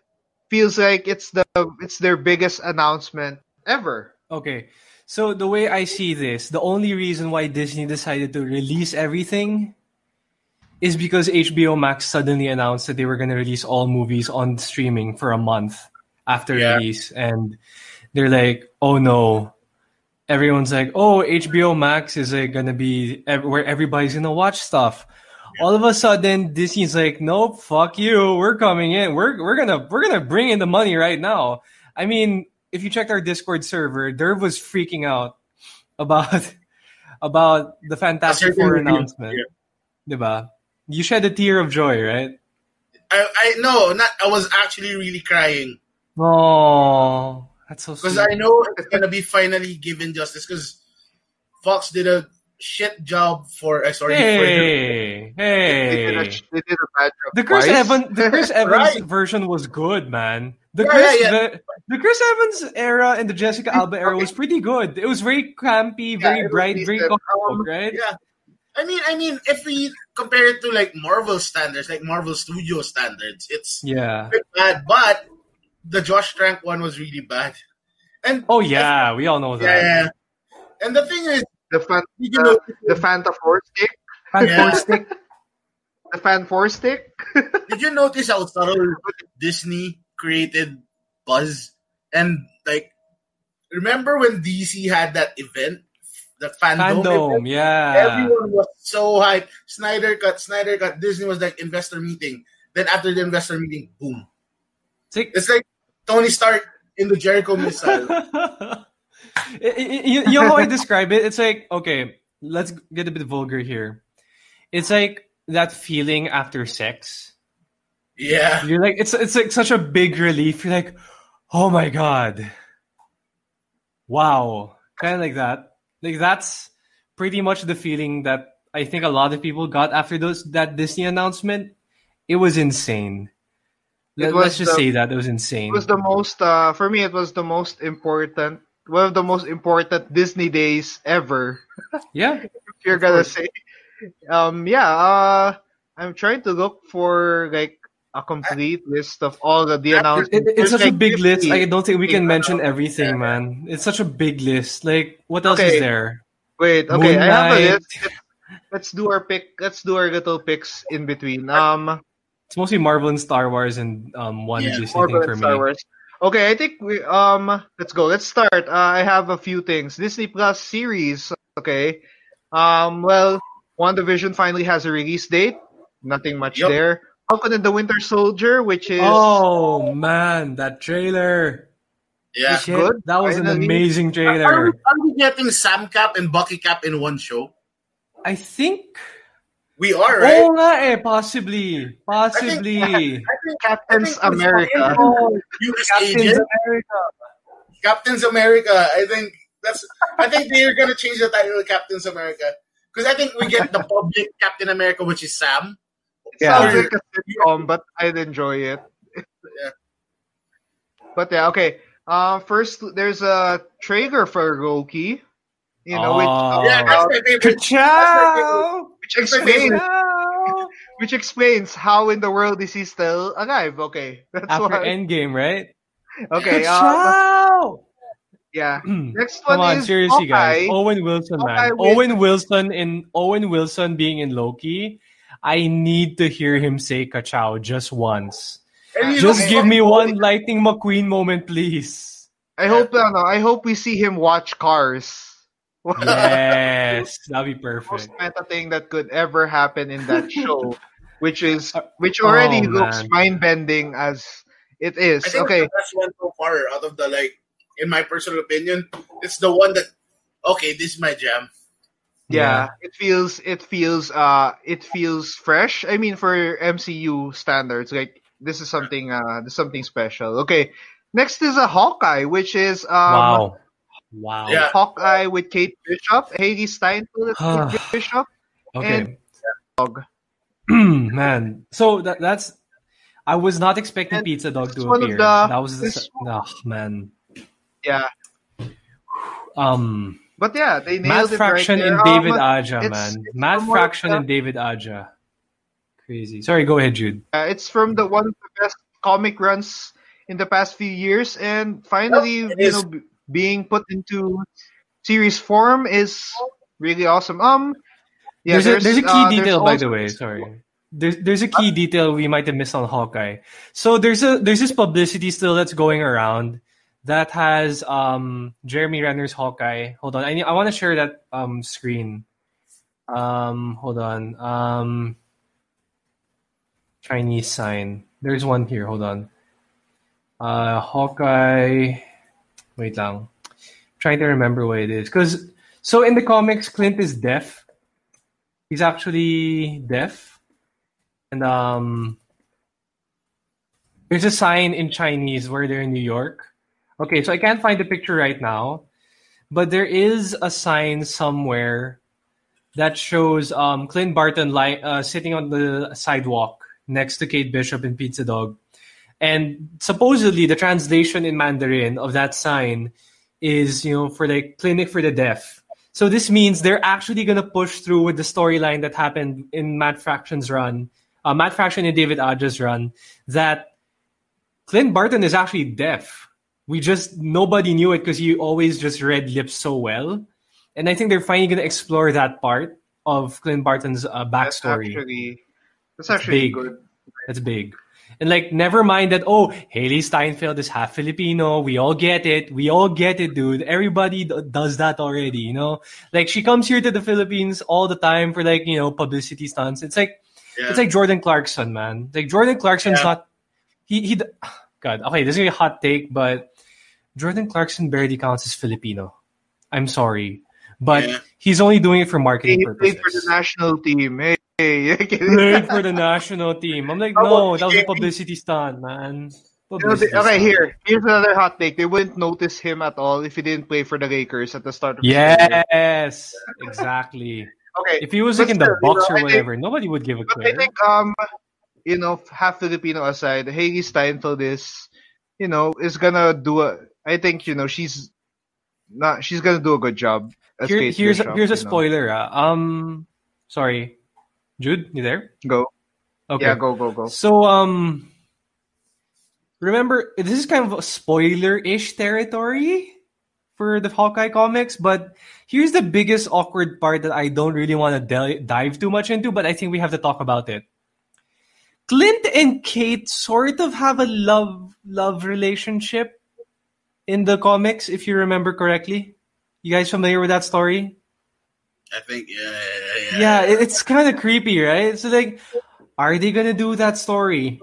feels like it's the it's their biggest announcement ever. Okay. So the way I see this, the only reason why Disney decided to release everything is because HBO Max suddenly announced that they were going to release all movies on streaming for a month after Yeah. release and they're like, "Oh no." Everyone's like, "Oh, HBO Max is like, going to be ev- where everybody's going to watch stuff." All of a sudden Disney's like, "Nope, fuck you. We're coming in. We're we're going to we're going to bring in the money right now." I mean, if you checked our Discord server, Dirv was freaking out about about the Fantastic Four announcement. Diba? You shed a tear of joy, right? I, I no, not. I was actually really crying Oh, that's so because. I know it's gonna be finally given justice. Because Fox did a shit job for. Uh, sorry, hey, They did a, they did a bad job The Chris twice. Evans, the Chris Evans Right. version was good, man. The Yeah, Chris, yeah, yeah. The, the Chris Evans era and the Jessica Alba era was pretty good. It was very campy, very it bright, very decent. comic Um, book, right? yeah. I mean, I mean, if we compare it to like Marvel standards, like Marvel Studio standards, it's Yeah. bad. But the Josh Trank one was really bad. And Oh yeah, we all know that. yeah. And the thing is, the fan, did you know, the Fanta Four stick, Yeah. the Fan Four stick. did you notice how subtle Disney created buzz? And like, remember when DC had that event, the fandom, Fandom, event? yeah. Everyone was so hyped. Snyder cut, Snyder cut. Disney was like investor meeting. Then after the investor meeting, boom. It's like- It's like Tony Stark in the Jericho missile. I- I- you, you know how I describe it? It's like, okay, let's get a bit vulgar here. It's like that feeling after sex. yeah. You're like, it's it's like such a big relief. You're like, oh my god, wow, kind of like that. Like that's pretty much the feeling that I think a lot of people got after those that Disney announcement. It was insane. It Let, was us just the- say that it was insane. It was the most uh for me. It was the most important. One of the most important Disney days ever. yeah, if you're gonna course. say. Um, yeah. Uh, I'm trying to look for like a complete list of all the, the announcements. It, it's There's, such a like, big list. I don't think we can mention Yeah. everything, man. It's such a big list. Like, what else Okay. is there? Wait, okay, I have a list. Let's, let's do our pick. Let's do our little picks in between. Um, It's mostly Marvel and Star Wars and um one Yeah, Disney Marvel thing for and Star me. Wars. Okay, I think we um let's go. Let's start. Uh, I have a few things. Disney Plus series. Okay. Um. Well, WandaVision finally has a release date. Nothing much Yup. there. Falcon and the Winter Soldier, which is Oh man, that trailer! Yeah. Shit, good, that was an finally. amazing Are we, trailer. are we getting Sam Cap and Bucky Cap in one show? I think. We are, right? Oh nga eh, possibly, possibly. I think Captain's I think America. Oh, US Captain's Agent, America. Captain's America. I think that's. I think they're gonna change the title to Captain's America because I think we get the public Captain America, which is Sam. It Yeah. sounds like a sitcom, but I'd enjoy it. Yeah. But yeah, okay. Uh, first, there's a trailer for Loki. You know, which, Oh. Yeah, that's my favorite. Ka-chow! Which explains which explains how in the world is he still alive. Okay, that's After why. Endgame, right? okay, uh, yeah. Next one Come on, is seriously, guys. Owen Wilson, man. With- Owen Wilson in Owen Wilson being in Loki. I need to hear him say "Kachow" just once. Just know, give me one Lightning McQueen moment, please. I hope uh, no, I hope we see him watch Cars. Yes, that'd be perfect. most perfect. meta thing that could ever happen in that show, which is which already Oh, looks man. mind bending as it is. I think Okay, the best one so far out of the like, in my personal opinion, it's the one that okay, this is my jam. yeah, it feels it feels uh it feels fresh. I mean, for MCU standards, like this is something uh this is something special. Okay, next is a Hawkeye, which is um Wow. Wow. Yeah. Hawkeye with Kate Bishop, Hailee Steinfeld as Kate Bishop. Okay. Dog. Man. So that, that's. I was not expecting And Pizza Dog to appear. the- that was the. Oh, man. Yeah, Um. but yeah, they Matt nailed it Fraction right there. and David Um, Aja, it's- man. it's Matt one of Fraction the- and David Aja. Crazy. Sorry, go ahead, Jude. Uh, it's from the one of the best comic runs in the past few years, and finally, Yep, you is. know, b- being put into series form is really awesome. Um, yeah, there's, a, there's a key uh, there's detail, by the way. Sorry. There's there's a key detail we might have missed on Hawkeye. So there's a there's this publicity still that's going around that has um Jeremy Renner's Hawkeye. Hold on, I need, I want to share that um screen. Um, hold on. Um, Chinese sign. There's one here. Hold on. Uh, Hawkeye. Wait lang. trying to remember what it is. Because so in the comics, Clint is deaf. He's actually deaf, and um, there's a sign in Chinese where they're in New York. Okay, so I can't find the picture right now, but there is a sign somewhere that shows um, Clint Barton li- uh, sitting on the sidewalk next to Kate Bishop and Pizza Dog. And supposedly, the translation in Mandarin of that sign is, you know, for the clinic for the deaf. So this means they're actually going to push through with the storyline that happened in Matt Fraction's run, uh, Matt Fraction and David Aja's run, that Clint Barton is actually deaf. We just, nobody knew it because he always just read lips so well. And I think they're finally going to explore that part of Clint Barton's uh, That's backstory. actually that's actually big. good. That's big. And like, never mind that. Oh, Hailee Steinfeld is half Filipino. We all get it. We all get it, dude. Everybody d- does that already. You know, like she comes here to the Philippines all the time for like you know publicity stunts. It's like Yeah. it's like Jordan Clarkson, man. Like Jordan Clarkson's Yeah. not. He he. God, okay, this is gonna be a hot take, but Jordan Clarkson barely counts as Filipino. I'm sorry, but Yeah. he's only doing it for He marketing played purposes for the national team. Hey, played for the national team. I'm like, no, that was a publicity stunt, man. Publicity okay, stunt. here. Here's another hot take. They wouldn't notice him at all if he didn't play for the Lakers at the start of the season. Yes, exactly. Okay. If he was like in the you box know, or I think- whatever, nobody would give a But I think, um, you know, half Filipino aside, Hailee Steinfeld is, you know, is gonna do a. I think you know she's not. She's gonna do a good job. Here, here's Bishop, here's a spoiler. ah. Um, sorry, Jude, you there? Go. Okay. Yeah, go, go, go. So um, remember this is kind of a spoiler-ish territory for the Hawkeye comics, but here's the biggest awkward part that I don't really want to dive too much into, but I think we have to talk about it. Clint and Kate sort of have a love love relationship in the comics, if you remember correctly. You guys familiar with that story? I think yeah, yeah, yeah. Yeah, it's kind of creepy, right? So like, are they gonna do that story?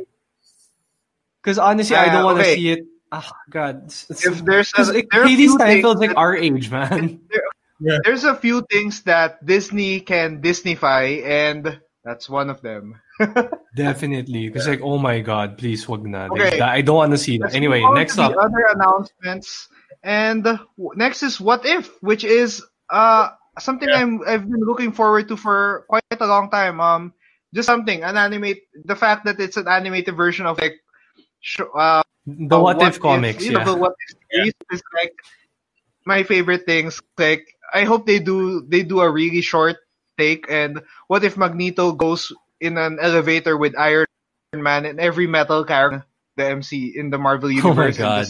Because honestly, I don't Uh, want to okay. see it. Ah, God, it's, it's, If there's a, 'cause, like, there are a few Steinfeld's things like our age, man. that- there's a few things that Disney can Disneyfy, and that's one of them. Definitely, because like, oh my God, please, wag na. Like, Okay. that- I don't want to see that. Let's Anyway, next up. other announcements, and uh, next is What If, which is uh something Yeah. I'm I've been looking forward to for quite a long time. Um, just something an animate. The fact that it's an animated version of like. Uh, The uh, What, If comics, you know, yeah. the What If series is like my favorite things. Like I hope they do they do a really short take and what if Magneto goes in an elevator with Iron Man and every metal character the MC in the Marvel universe? Oh my god.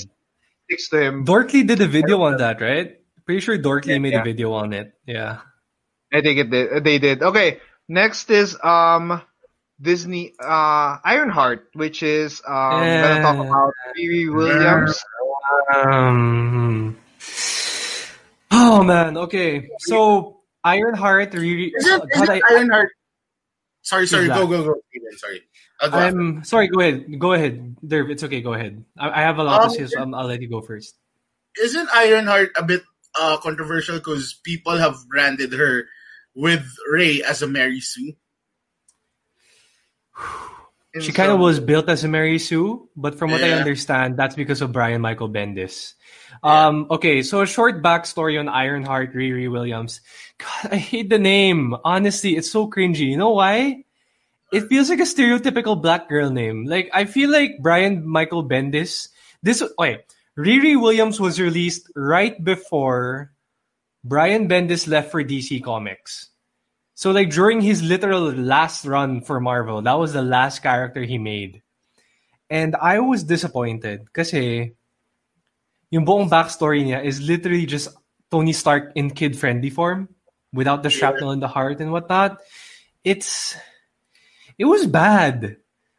sticks to him. Dorkly did a video on that, right? Pretty sure Dorkly Yeah, made yeah. a video on it. Yeah. I think it did. They did. Okay. Next is um Disney uh Ironheart, which is um gonna talk about Riri Williams. Um. Oh man. Okay. So Ironheart really. Isn't, God, isn't I, Ironheart? Sorry, sorry. Who's Go, go, go. Sorry. I'll go after. I'm sorry. Go ahead. Go ahead, Dirv. It's okay. Go ahead. I, I have a lot Um, to say, so I'm, I'll let you go first. Isn't Ironheart a bit uh, controversial because people have branded her with Rey as a Mary Sue? She kind of was built as a Mary Sue, but from what I understand, that's because of Brian Michael Bendis. Um, okay, so a short backstory on Ironheart, Riri Williams. God, I hate the name. Honestly, it's so cringy. You know why? It feels like a stereotypical black girl name. Like I feel like Brian Michael Bendis. This okay, Riri Williams was released right before Brian Bendis left for DC Comics. So like during his literal last run for Marvel, that was the last character he made. And I was disappointed kasi yung buong backstory niya is literally just Tony Stark in kid-friendly form without the shrapnel in the heart and whatnot. It's it was bad.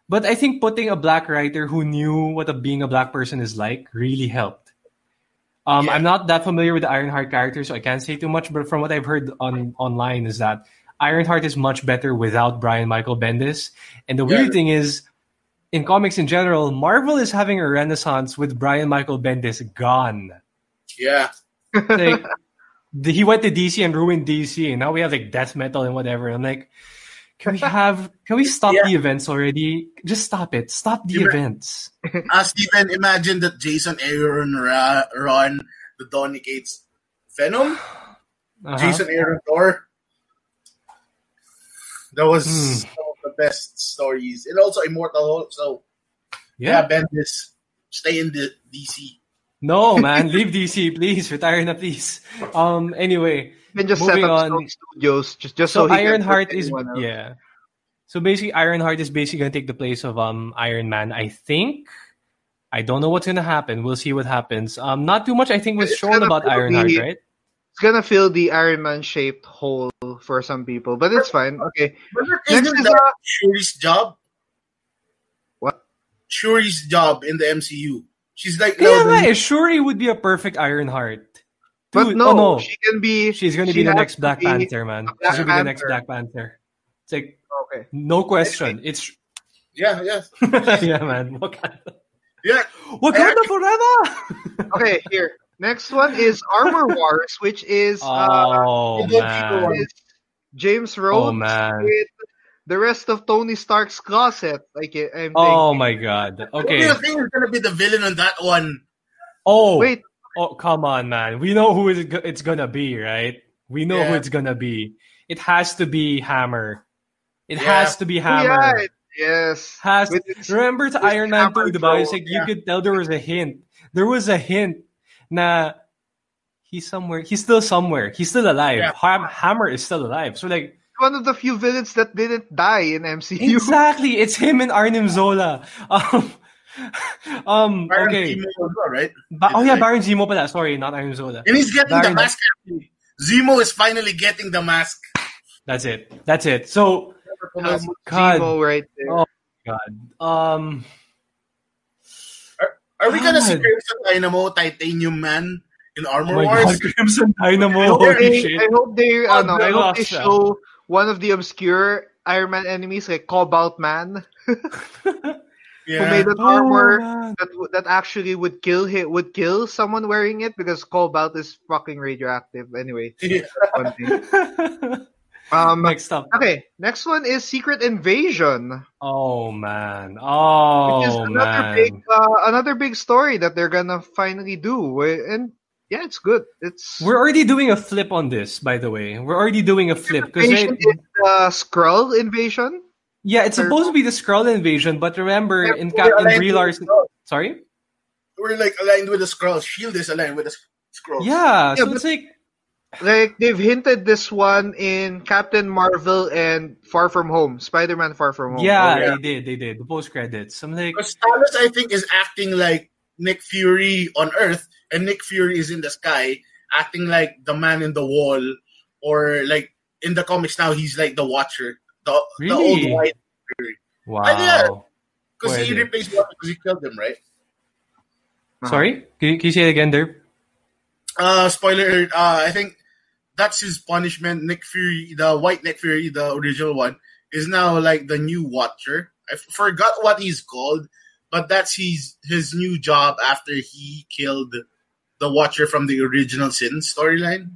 But I think putting a black writer who knew what a, being a black person is like really helped. Um, Yeah. I'm not that familiar with the Ironheart character, so I can't say too much. But from what I've heard on online, is that Ironheart is much better without Brian Michael Bendis. And the weird Yeah. thing is, in comics in general, Marvel is having a renaissance with Brian Michael Bendis gone. Yeah. Like, he went to DC and ruined DC, and now we have like death metal and whatever. I'm like, can we have? Can we stop Yeah. the events already? Just stop it. Stop the events. Uh, Steven, imagine that Jason Aaron Ra- Ron, the Donny Cates Venom, Uh-huh. Jason Aaron Thor. That was of the best stories. And also Immortal. So, yeah, Yeah. Bendis, stay in the DC. No, man, leave DC, please. Retire na, please. Um. Anyway, can just set up on. Stone Studios just just so so, he can Ironheart is anyone else. yeah. So basically, Ironheart is basically gonna take the place of um Iron Man. I think. I don't know what's gonna happen. We'll see what happens. Um, not too much. I think was It's shown about probably- Ironheart, right? It's gonna fill the Iron Man shaped hole for some people, but it's fine. Okay. But Next isn't is that uh, Shuri's job? What? Shuri's job in the MCU. She's like, Yeah, no, right. Shuri would be a perfect Ironheart. But no, oh no, she can be. she's gonna she be the next Black Panther, man. Black She's gonna be the next Black Panther. It's like Okay. no question. It's yeah, yes, yeah, man. Wakanda, yeah. Wakanda forever. Okay. Here. Next one is Armor Wars, which is uh, oh you don't man. is James Rhodes Oh man. with the rest of Tony Stark's closet. Like I'm Oh thinking. my god. Okay, Who do you think is gonna be the villain on that one? Oh Wait, Oh come on, man. We know who it's gonna be, right? We know who it's gonna be. It has to be Hammer. It Yeah. has to be Hammer. yeah, yes. has its- remember to Iron Man 2, diba? It's like you could tell there was a hint. There was a hint na he's somewhere. He's still somewhere. He's still alive. Yeah. Ham- Hammer is still alive. So like one of the few villains that didn't die in MCU. exactly, it's him and Arnim Zola. Um, um Baron okay. Zemo as well, right? Ba- oh yeah, Baron Zemo pala. Sorry, not Arnim Zola. And he's getting Baron- the mask. actually. Zemo is finally getting the mask. That's it. That's it. So Um, God. Zemo right there. Oh. God. Um Are we gonna see God. Crimson Dynamo, Titanium Man in oh Armor my Wars? God, Crimson Dynamo. I hope they. I hope they, Oh, ano, I hope they show one of the obscure Iron Man enemies, like Cobalt Man, who made an Oh, armor man. that that actually would kill hit, would kill someone wearing it because Cobalt is fucking radioactive. Anyway, Yeah. Um, Next up. okay, next one is Secret Invasion, Oh man. Oh which is another man. big, uh, another big story that they're gonna finally do, and yeah, it's good. It's We're already doing a flip on this, by the way. We're already doing a flip because is the Skrull invasion. Yeah, it's supposed to be the Skrull invasion, but remember in We're Captain aligned Brie Larson. Sorry. We're like aligned with the Skrulls. Shield is aligned with the Skrulls. Yeah, Yeah, so but- it's like like they've hinted this one in Captain Marvel and Far From Home, Spider-Man Far From Home. Yeah, Oh, they did. They did. The post credits. I'm like, Because Talos, I think, is acting like Nick Fury on Earth, and Nick Fury is in the sky, acting like the man in the wall, or like in the comics now, he's like the Watcher, the, the old Really? white. wow. yeah. Because he Pwede. replaced Watcher because he killed him, right? Uh-huh. Sorry, can you, can you say it again, there? Uh, spoiler alert, uh, I think that's his punishment. Nick Fury, the white Nick Fury, the original one, is now like the new Watcher. I f- forgot what he's called, but that's his his new job after he killed the Watcher from the original Sin storyline.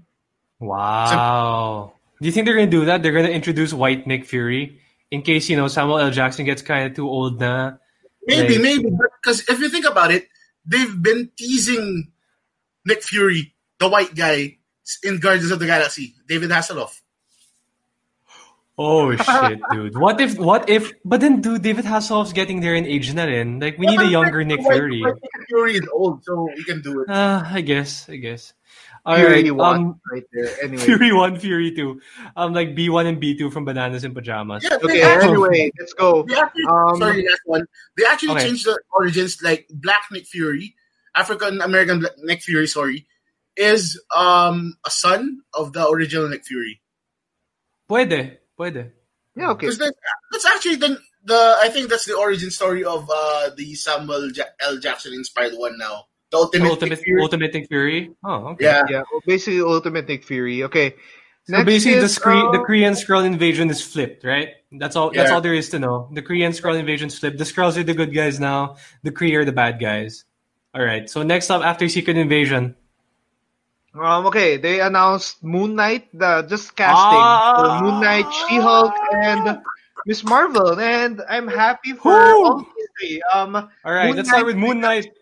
Wow. Do you think they're gonna do that? They're gonna introduce White Nick Fury in case you know Samuel L. Jackson gets kind of too old na. Maybe, Like- maybe, because if you think about it, they've been teasing Nick Fury, the white guy, in Guardians of the Galaxy, David Hasselhoff. Oh shit, dude. What if? What if? But then, dude, David Hasselhoff's getting there in age na rin. Like we need a younger Nick Fury. Nick Fury is old, so we can do it. Uh, I guess. I guess. All Fury right. one Um, right there. Anyway. Fury one, Fury two. Um, like B one and B two from Bananas in Pajamas. Yeah, Okay, actually, anyway, let's go. they actually Um, sorry, last one. They actually Okay. changed the origins, like Black Nick Fury, African American Nick Fury, sorry, is um a son of the original Nick Fury. Puede. Puede. Yeah, okay. That, that's actually the, the I think that's the origin story of uh the Samuel ja- L. Jackson inspired one now. The ultimate, Ultimate, Nick Fury. Ultimate Nick Fury. Oh, okay. Yeah. Yeah, well, basically Ultimate Nick Fury. Okay. So Next basically, the, is, screen, the uh, Korean Skrull invasion is flipped, right? That's all. That's all there is to know. The Korean Skrull invasion is flipped. The Skrulls are the good guys now. The Kree are the bad guys. All right. So next up, after Secret Invasion, Um, okay, they announced Moon Knight, the just casting Ah! for Moon Knight, She-Hulk, and Miss Marvel, and I'm happy for Woo! all three. Um, all right. Moon let's start with Moon Knight.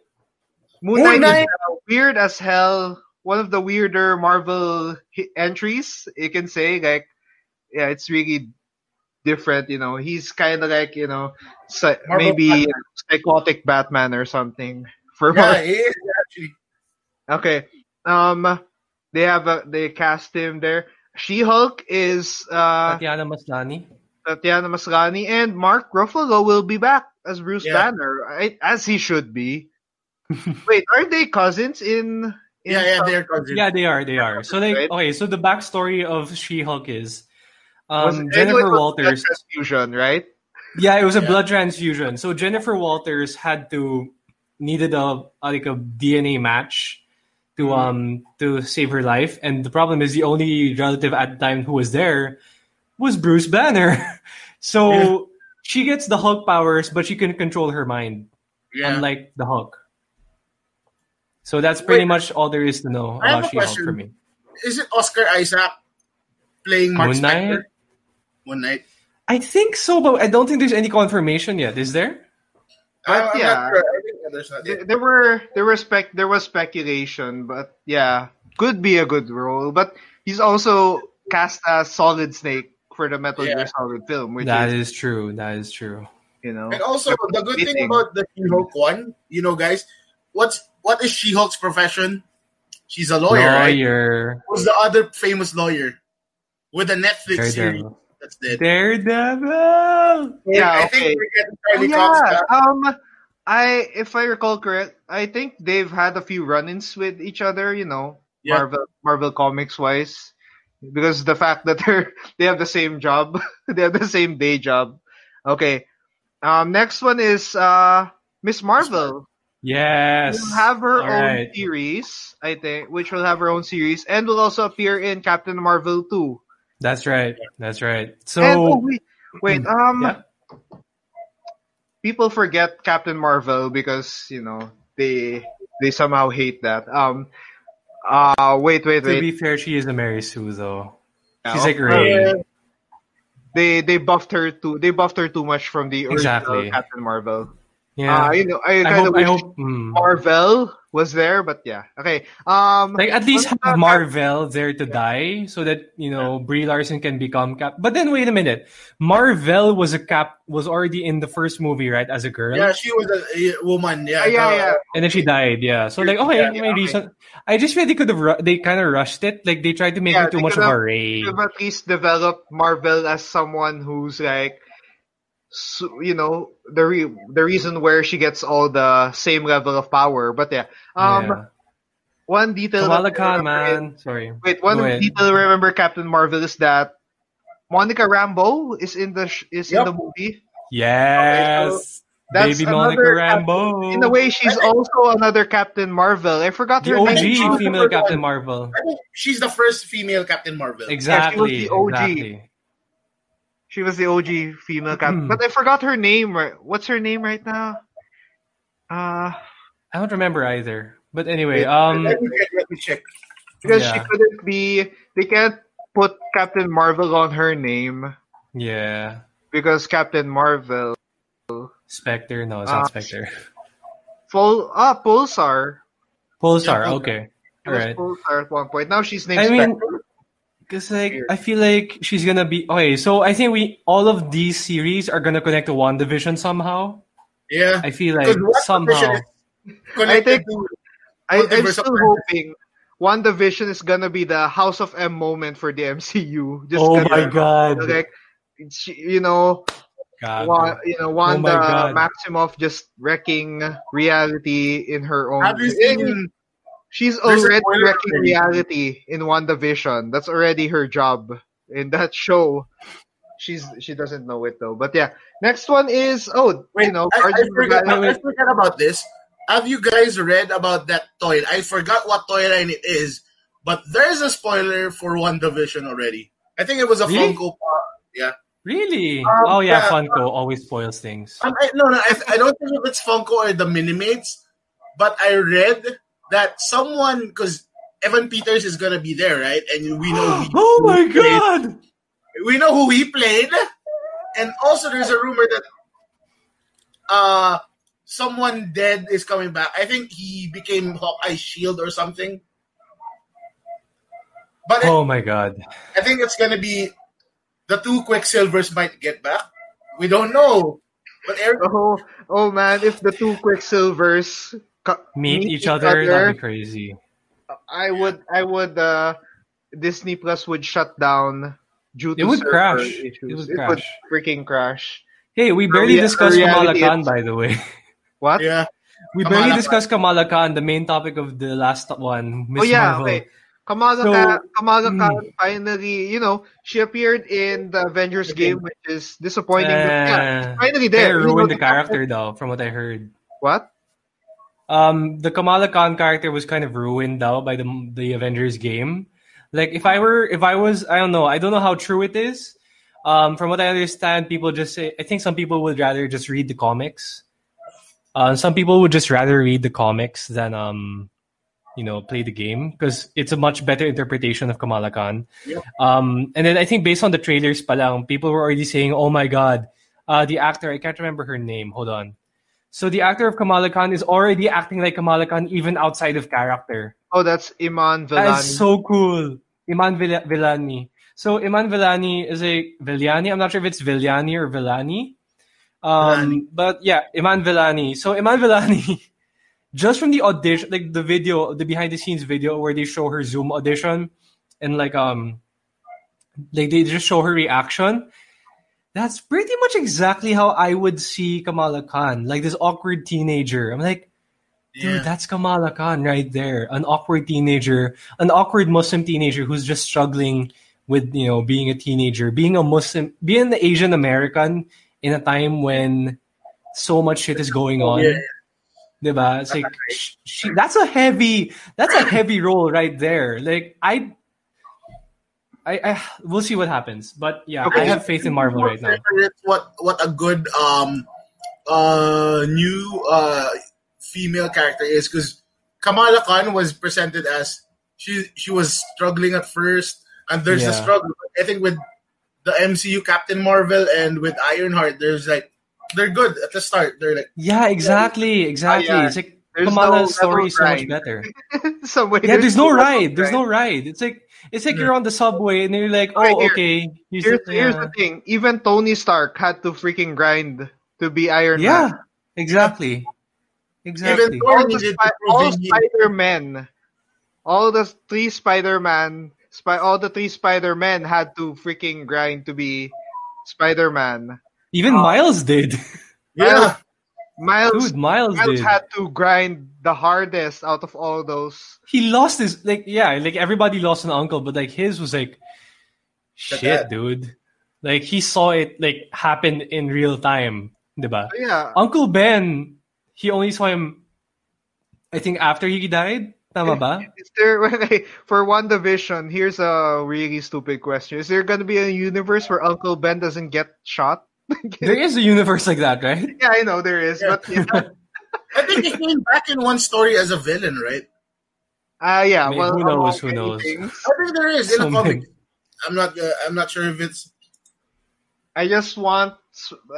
Moon, Moon Knight, Knight! is uh, weird as hell. One of the weirder Marvel hi- entries, you can say. Like, yeah, it's really different. You know, he's kind of like you know, psy- Marvel maybe Batman. psychotic Batman or something. For Yeah, Marvel. he is actually. Okay. Um, they have a, they cast him there. She-Hulk is uh Tatiana Maslany. Tatiana Maslany and Mark Ruffalo will be back as Bruce Yeah. Banner, right? As he should be. Wait, are they cousins in? in Yeah, yeah, they're cousins. Yeah, they are. They are. So like, Right. okay. So the backstory of She-Hulk is um, anyway, Jennifer it was Walters. transfusion, right? Yeah, it was a Yeah. blood transfusion. So Jennifer Walters had to needed a like a DNA match to Mhm. um to save her life, and the problem is the only relative at the time who was there was Bruce Banner. so Yeah. she gets the Hulk powers, but she can control her mind, Yeah. unlike the Hulk. So that's pretty Wait. much all there is to know I have about a She-Hulk question. for me. Is it Oscar Isaac playing Mark Moon Knight? Spector? Moon Knight. I think so, but I don't think there's any confirmation yet. Is there? But oh, I'm- I'm yeah. not sure. I think there's not There, there were there were spec there was speculation, but yeah, could be a good role. But he's also cast as Solid Snake for the Metal Yeah. Gear Solid film, which That is is true. That is true. you know And also, the good thing about the She-Hulk one, you know, guys, what's what is She-Hulk's profession? She's a lawyer, right? Lawyer. Who's the other famous lawyer with a Netflix series Daredevil. that's dead? Daredevil. Yeah, I okay. think we're getting Oh, Charlie yeah. Cox back. Um, I if I recall correct, I think they've had a few run-ins with each other. You know, Yeah. Marvel Marvel Comics wise, because the fact that they're they have the same job, they have the same day job. Okay. Um, next one is uh Miss Marvel. Yes. will have her All own right. series, I think, which will have her own series, and will also appear in Captain Marvel 2. That's right. That's right. So and oh, wait, wait, um, Yeah. people forget Captain Marvel because you know they they somehow hate that. Um, uh, wait, wait, wait. to be fair, she is a Mary Sue though. Yeah, She's like Rey. They they buffed her too. They buffed her too much from the original Exactly. Captain Marvel. Yeah. Uh, you know, I I kind hope. of I hope. mm. Marvel was there, but yeah. Okay. Um, Like at least have the- Marvel there to die so that you know Brie Larson can become Cap. But then wait a minute, Marvel was a Cap was already in the first movie right as a girl, Yeah, she was a, a woman. Yeah, Ah, yeah, yeah. and then she died. Yeah, so like okay, Yeah, may okay. reason. I just feel they could have ru- they kind of rushed it. Like they tried to make Yeah, it too much of a have- at least developed Marvel as someone who's like, so, you know, the re- the reason where she gets all the same level of power. But yeah, um, yeah. one detail. that Kamala I is- Sorry. Wait, one Go detail I remember Captain Marvel is that Monica Rambeau is in the sh- is in the movie. Yes, That's baby Monica another Rambeau. In a way, she's also another Captain Marvel. I forgot the her OG name. She female Captain. Marvel. She's the first female Captain Marvel. Exactly. the OG. Exactly. She was the OG female Captain, Hmm. but I forgot her name. right- What's her name right now? Uh, I don't remember either. But anyway, um, Let me check. Let me check. because she couldn't be. They can't put Captain Marvel on her name yeah, because Captain Marvel. Spectre. No, it's Ah. not Spectre. Full ah Pulsar. Pulsar. Yeah, Okay. All right. Pulsar at one point. Now she's named I mean, Spectre. Cause like I feel like she's gonna be okay. So I think we all of these series are gonna connect to WandaVision somehow. Yeah. I feel like somehow. I think- I, I'm still hoping WandaVision is gonna be the House of M moment for the MCU. Just Oh gonna- my god! Like, she, you know, God. Wa- you know, Oh my Wanda God. Maximoff just wrecking reality in her own. Have you I mean, seen she's There's already spoiler wrecking reality in WandaVision. That's already her job in that show. She's she doesn't know it though. But yeah, next one is oh Wait, you know I, I, Guardians of the forgot, I forgot about this. Have you guys read about that toy? I forgot what toy line it is, but there's a spoiler for WandaVision already. I think it was a Really? Funko Pop. Yeah. Really? Um, oh yeah, yeah. Funko always spoils things. Um, I, no, no, I, I don't think if it's Funko or the Minimates, but I read that someone, because Evan Peters is going to be there, right? And we know he, oh my who he played- god! we know who he played, and also there's a rumor that uh someone dead is coming back. I think he became Hawkeye's shield or something. But Oh my god! I think it's gonna be the two Quicksilvers might get back. We don't know, but Eric, Oh, oh man, if the two Quicksilvers co- Meet each other, that'd be crazy. I would, I would, uh, Disney Plus would shut down due to It would crash. issues. It would It crash. would freaking crash. Hey, we barely rea- discussed Kamala Khan, by the way. What? yeah, We Kamala barely Khan. discussed Kamala Khan, the main topic of the last one, Miss oh yeah, Marvel. okay. Kamala, So- Khan, Kamala mm. Khan finally, you know, she appeared in the Avengers game, which is disappointing. but yeah, Uh, finally they there. You know, ruined the the- character, though, from what I heard. What? Um, the Kamala Khan character was kind of ruined though by the the Avengers game. Like if I were if I was I don't know I don't know how true it is. Um, from what I understand, people just say I think some people would rather just read the comics. Uh, some people would just rather read the comics than um, you know, play the game because it's a much better interpretation of Kamala Khan. Um, and then I think based on the trailers, palang, people were already saying, "Oh my god, uh, the actor I can't remember her name. Hold on." So the actor of Kamala Khan is already acting like Kamala Khan even outside of character. Oh, that's Iman That Vellani. is so cool. Iman Villa- Villani. So Iman Villani is a Villani. I'm not sure if it's Villani or Villani. Um, but yeah, Iman Villani. So Iman Villani, just from the audition, like the video, the behind the scenes video where they show her Zoom audition, and like um, like they just show her reaction. That's pretty much exactly how I would see Kamala Khan, like this awkward teenager. I'm like, Dude, yeah. that's Kamala Khan right there. An awkward teenager, an awkward Muslim teenager who's just struggling with, you know, being a teenager, being a Muslim, being an Asian American in a time when so much shit is going on. Yeah. Diba? It's like sh- she, that's a heavy that's a heavy role right there. Like I I, I we'll see what happens. But yeah, I have faith in Marvel right now. What what a good um uh new uh female character is because Kamala Khan was presented as she she was struggling at first and there's a struggle. I think with the MCU Captain Marvel and with Ironheart there's like they're good at the start. They're like Yeah, exactly, exactly. yeah. It's like There's Kamala's no story is so much better. Some way, Yeah, there's no level ride. There's no ride. It's like it's like you're on the subway and you're like, Okay, oh, here- okay. Here's Here's, the- here's yeah. the thing. Even Tony Stark had to freaking grind to be Iron Yeah, Man. Yeah, exactly, exactly. Even Thor All, the needed Spi- to prove all Spider-Men, all the three Spider-Man, spy, all the three Spider-Men had to freaking grind to be Spider-Man. Even uh, Miles did. yeah. Miles, Dude, Miles Miles did. had to grind the hardest out of all those. he lost his like yeah, like everybody lost an uncle, but like his was like shit, dad. dude. Like he saw it like happen in real time, diba? Oh, yeah, Uncle Ben, he only saw him I think after he died. Tama ba? is there okay, for WandaVision? Here's a really stupid question: Is there gonna be a universe where Uncle Ben doesn't get shot? There is a universe like that, right? yeah, I know there is, Yeah. but yeah, I think he came back in one story as a villain, right? uh, yeah. I mean, well, who knows, among who many knows? things. I think there is in So the comic. many. I'm not. Uh, I'm not sure if it's. I just want,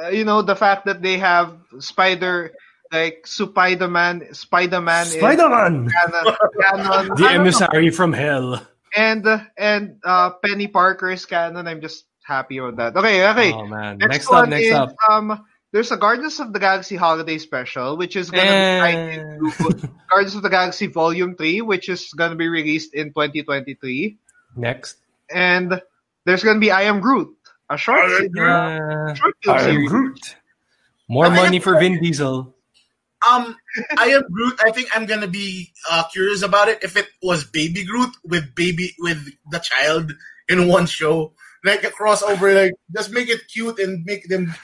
uh, you know, the fact that they have Spider, like Spider-Man, Spider-Man, Spider-Man! canon, canon. The I don't know. emissary from hell. and and uh, Peni Parker is canon. I'm just happy with that. Okay, okay. Oh man. next, Next, one up, next is up. um. There's a Guardians of the Galaxy Holiday Special, which is gonna be tied Eh. into Guardians of the Galaxy Volume Three, which is gonna be released in 2023. Next. And there's gonna be I Am Groot, a short, I Am series- Uh, short film I am. Groot. More I money for Vin Diesel. Um, I am Groot. I think I'm gonna be uh, curious about it if it was Baby Groot with baby with the child in one show, like a crossover. Like just make it cute and make them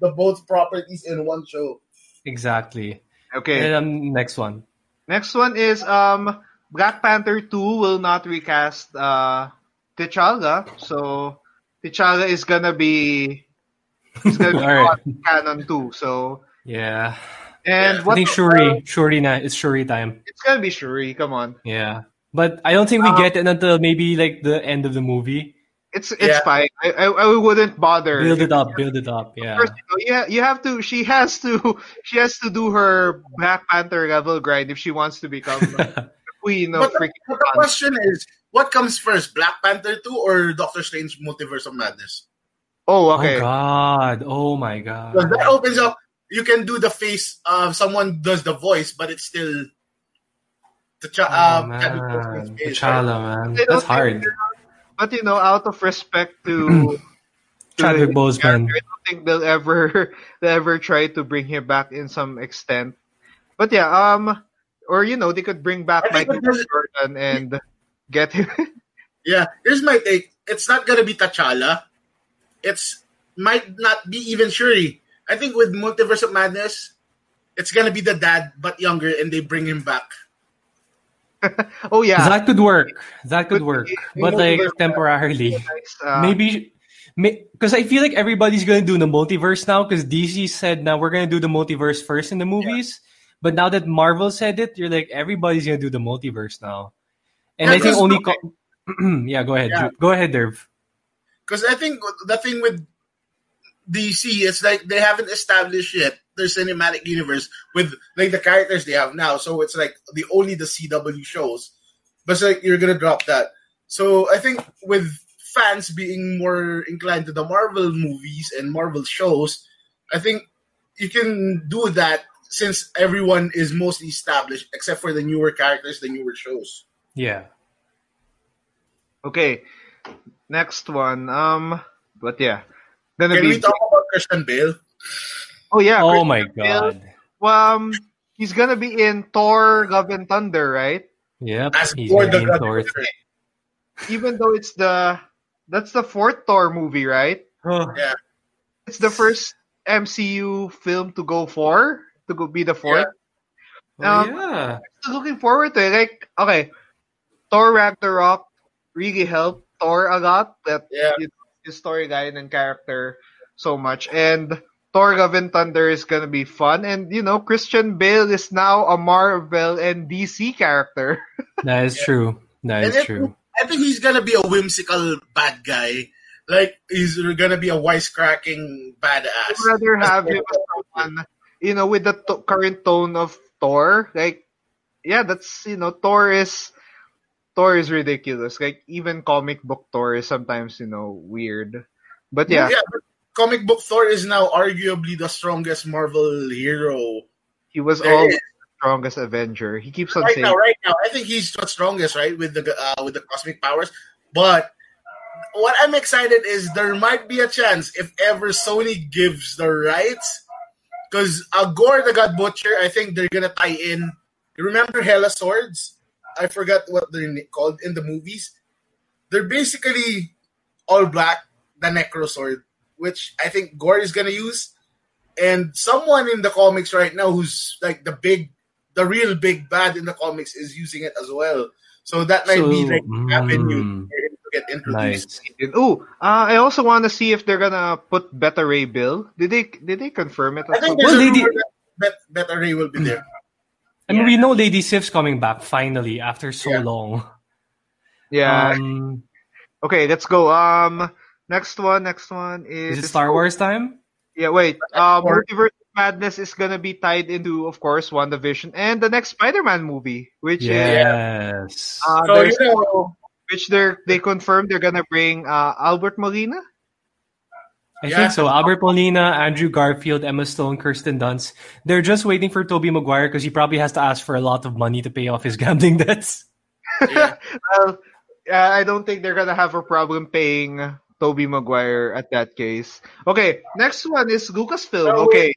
the both properties in one show. Exactly. Okay. And um, next one. Next one is um Black Panther 2 will not recast uh T'Challa, so T'Challa is gonna be is gonna be Alright. on canon too. So Yeah. and Yeah, what I think the- Shuri. Shuri na. It's Shuri time. it's gonna be Shuri. Come on, Yeah. But I don't think we Uh, get it until maybe like the end of the movie. It's it's Yeah. fine. I, I I wouldn't bother. Build it up, build it up. Yeah. First, you, know, you, ha- you have to. She has to. She has to do her Black Panther level grind if she wants to become a queen of But the, freaking. but the question is, what comes first, Black Panther two or Doctor Strange Multiverse of Madness? Oh, okay. Oh god. Oh my god. Because that opens up. You can do the face. Uh, someone does the voice, but it's still. The ch- Oh, uh, man. Chadwick Boseman's T'Challa, man. don't That's think- hard. But you know, out of respect to, to Chadwick Boseman. I don't think they'll ever they'll ever try to bring him back in some extent. But yeah, um, or you know, they could bring back I Michael Jordan and get him. Yeah, here's my take. It's not gonna be T'Challa. It's might not be even Shuri. I think with Multiverse of Madness, it's gonna be the dad but younger, and they bring him back. oh yeah, That could work. That could work. be. But like temporarily. Nice, uh, Maybe because I feel like everybody's gonna do the multiverse now because DC said now we're gonna do the multiverse first in the movies. But now that Marvel said it, you're like everybody's gonna do the multiverse now. And Yeah, I think only co- yeah, go ahead. Yeah. Go ahead, Dirv. Because I think the thing with DC is like they haven't established yet their cinematic universe with like the characters they have now. So it's like the only the CW shows. But it's like you're gonna drop that. So I think with fans being more inclined to the Marvel movies and Marvel shows, I think you can do that since everyone is mostly established except for the newer characters, the newer shows. Yeah. okay. Next one, um, but yeah, gonna Can be. we talk about Christian Bale? Oh yeah. Oh Christian my Bale. god. Um, he's gonna be in Thor: Love and Thunder, right? Yep. As He's for gonna the be in Thor. Even though it's the that's the fourth Thor movie, right? Oh, It's the first MCU film to go four to go be the fourth. Um, yeah. Looking forward to it. Like, okay, Thor Ragnarok really helped Thor a lot. That Yeah. you know, his storyline and character so much, and Thor: Love and Thunder is gonna be fun. And you know, Christian Bale is now a Marvel and DC character. That is true. That And is it- true. I think he's gonna be a whimsical bad guy. Like he's gonna be a wisecracking badass. I'd badass. rather have him as a one, you know, with the to- current tone of Thor, like, yeah, that's you know, Thor is Thor is ridiculous. Like even comic book Thor is sometimes you know weird, but yeah, yeah. But comic book Thor is now arguably the strongest Marvel hero. he was There always is. the strongest Avenger. He keeps on saying. Right saying, now, right now, I think he's the strongest, right, with the uh, with the cosmic powers. But what I'm excited is there might be a chance if ever Sony gives the rights, because uh, Gorr the God Butcher, I think they're gonna tie in. You remember Hella Swords? I forgot what they're called in the movies. They're basically all black, the Necro Sword, which I think Gorr is gonna use, and someone in the comics right now who's like the big, the real big bad in the comics is using it as well. So that might be like avenue mm, for him to get introduced. Nice. "Ooh, uh, I also want to see if they're gonna put Beta Ray Bill. Did they did they confirm it? I think there's Well, a they rumor did- that Beta Ray will be there. I mean, we know Lady Sif's coming back finally after so Yeah. long. Yeah. Um, okay, let's go. Um, next one. Next one is is it Star Wars time? Yeah, wait. Uh, Multiverse of Madness is gonna be tied into, of course, WandaVision and the next Spider-Man movie, which is Yes. uh, So you know, which they're they confirmed they're gonna bring uh, Albert Molina. I Yeah. think so. Albert Molina, Andrew Garfield, Emma Stone, Kirsten Dunst. They're just waiting for Tobey Maguire because he probably has to ask for a lot of money to pay off his gambling debts. yeah. Well, I don't think they're gonna have a problem paying Tobey Maguire at that case. Okay, next one is Lucasfilm. Oh, Okay,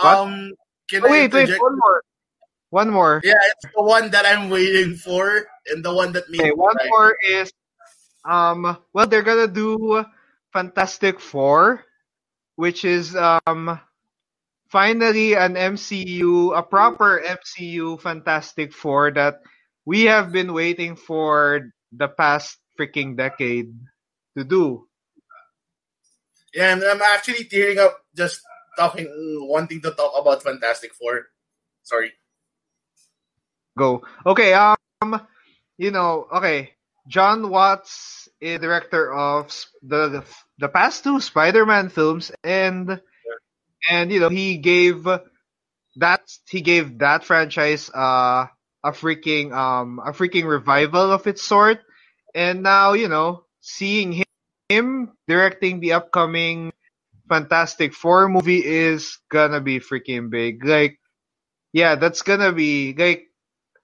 Um, can oh, I wait, wait, one more, one more. Yeah, it's the one that I'm waiting for, and the one that made Okay, one cry. more is um well they're gonna do Fantastic Four, which is um finally an MCU, a proper MCU Fantastic Four that we have been waiting for the past freaking decade to do. Yeah, and I'm actually tearing up just talking, wanting to talk about Fantastic Four. Sorry. Go. Okay, um you know, okay. Jon Watts is director of s- the the past two Spider-Man films and and you know, he gave that he gave that franchise uh a freaking um a freaking revival of its sort. And now, you know, seeing him, directing the upcoming Fantastic Four movie is gonna be freaking big. Like yeah, that's gonna be like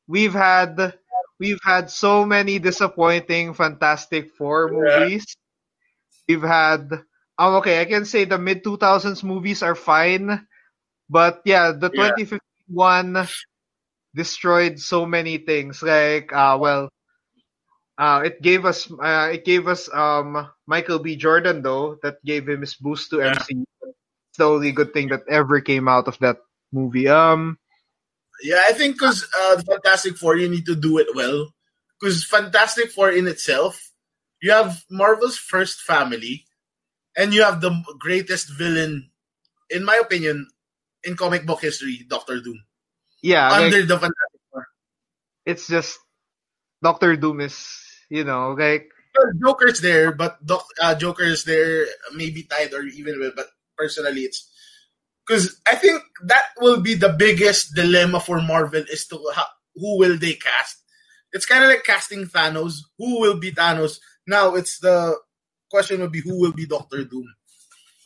we've had we've had so many disappointing Fantastic Four Yeah. movies. We've had um okay, I can say the mid two thousands movies are fine, but yeah, the Yeah. twenty fifteen one destroyed so many things. Like uh well uh it gave us uh, it gave us um Michael B. Jordan though, that gave him his boost to Yeah. MCU. It's the only good thing that ever came out of that movie. Um Yeah, I think because uh, Fantastic Four, you need to do it well. Because Fantastic Four in itself, you have Marvel's first family, and you have the greatest villain, in my opinion, in comic book history, Doctor Doom. yeah, like- Under the Fantastic Four. it's just Doctor Doom is you know like Well, Joker's there, but Doc, uh, Joker is there, maybe tied or even with, but personally, it's because I think that will be the biggest dilemma for Marvel is to ha- who will they cast. It's kind of like casting Thanos. Who will be Thanos? Now it's the question will be who will be Doctor Doom.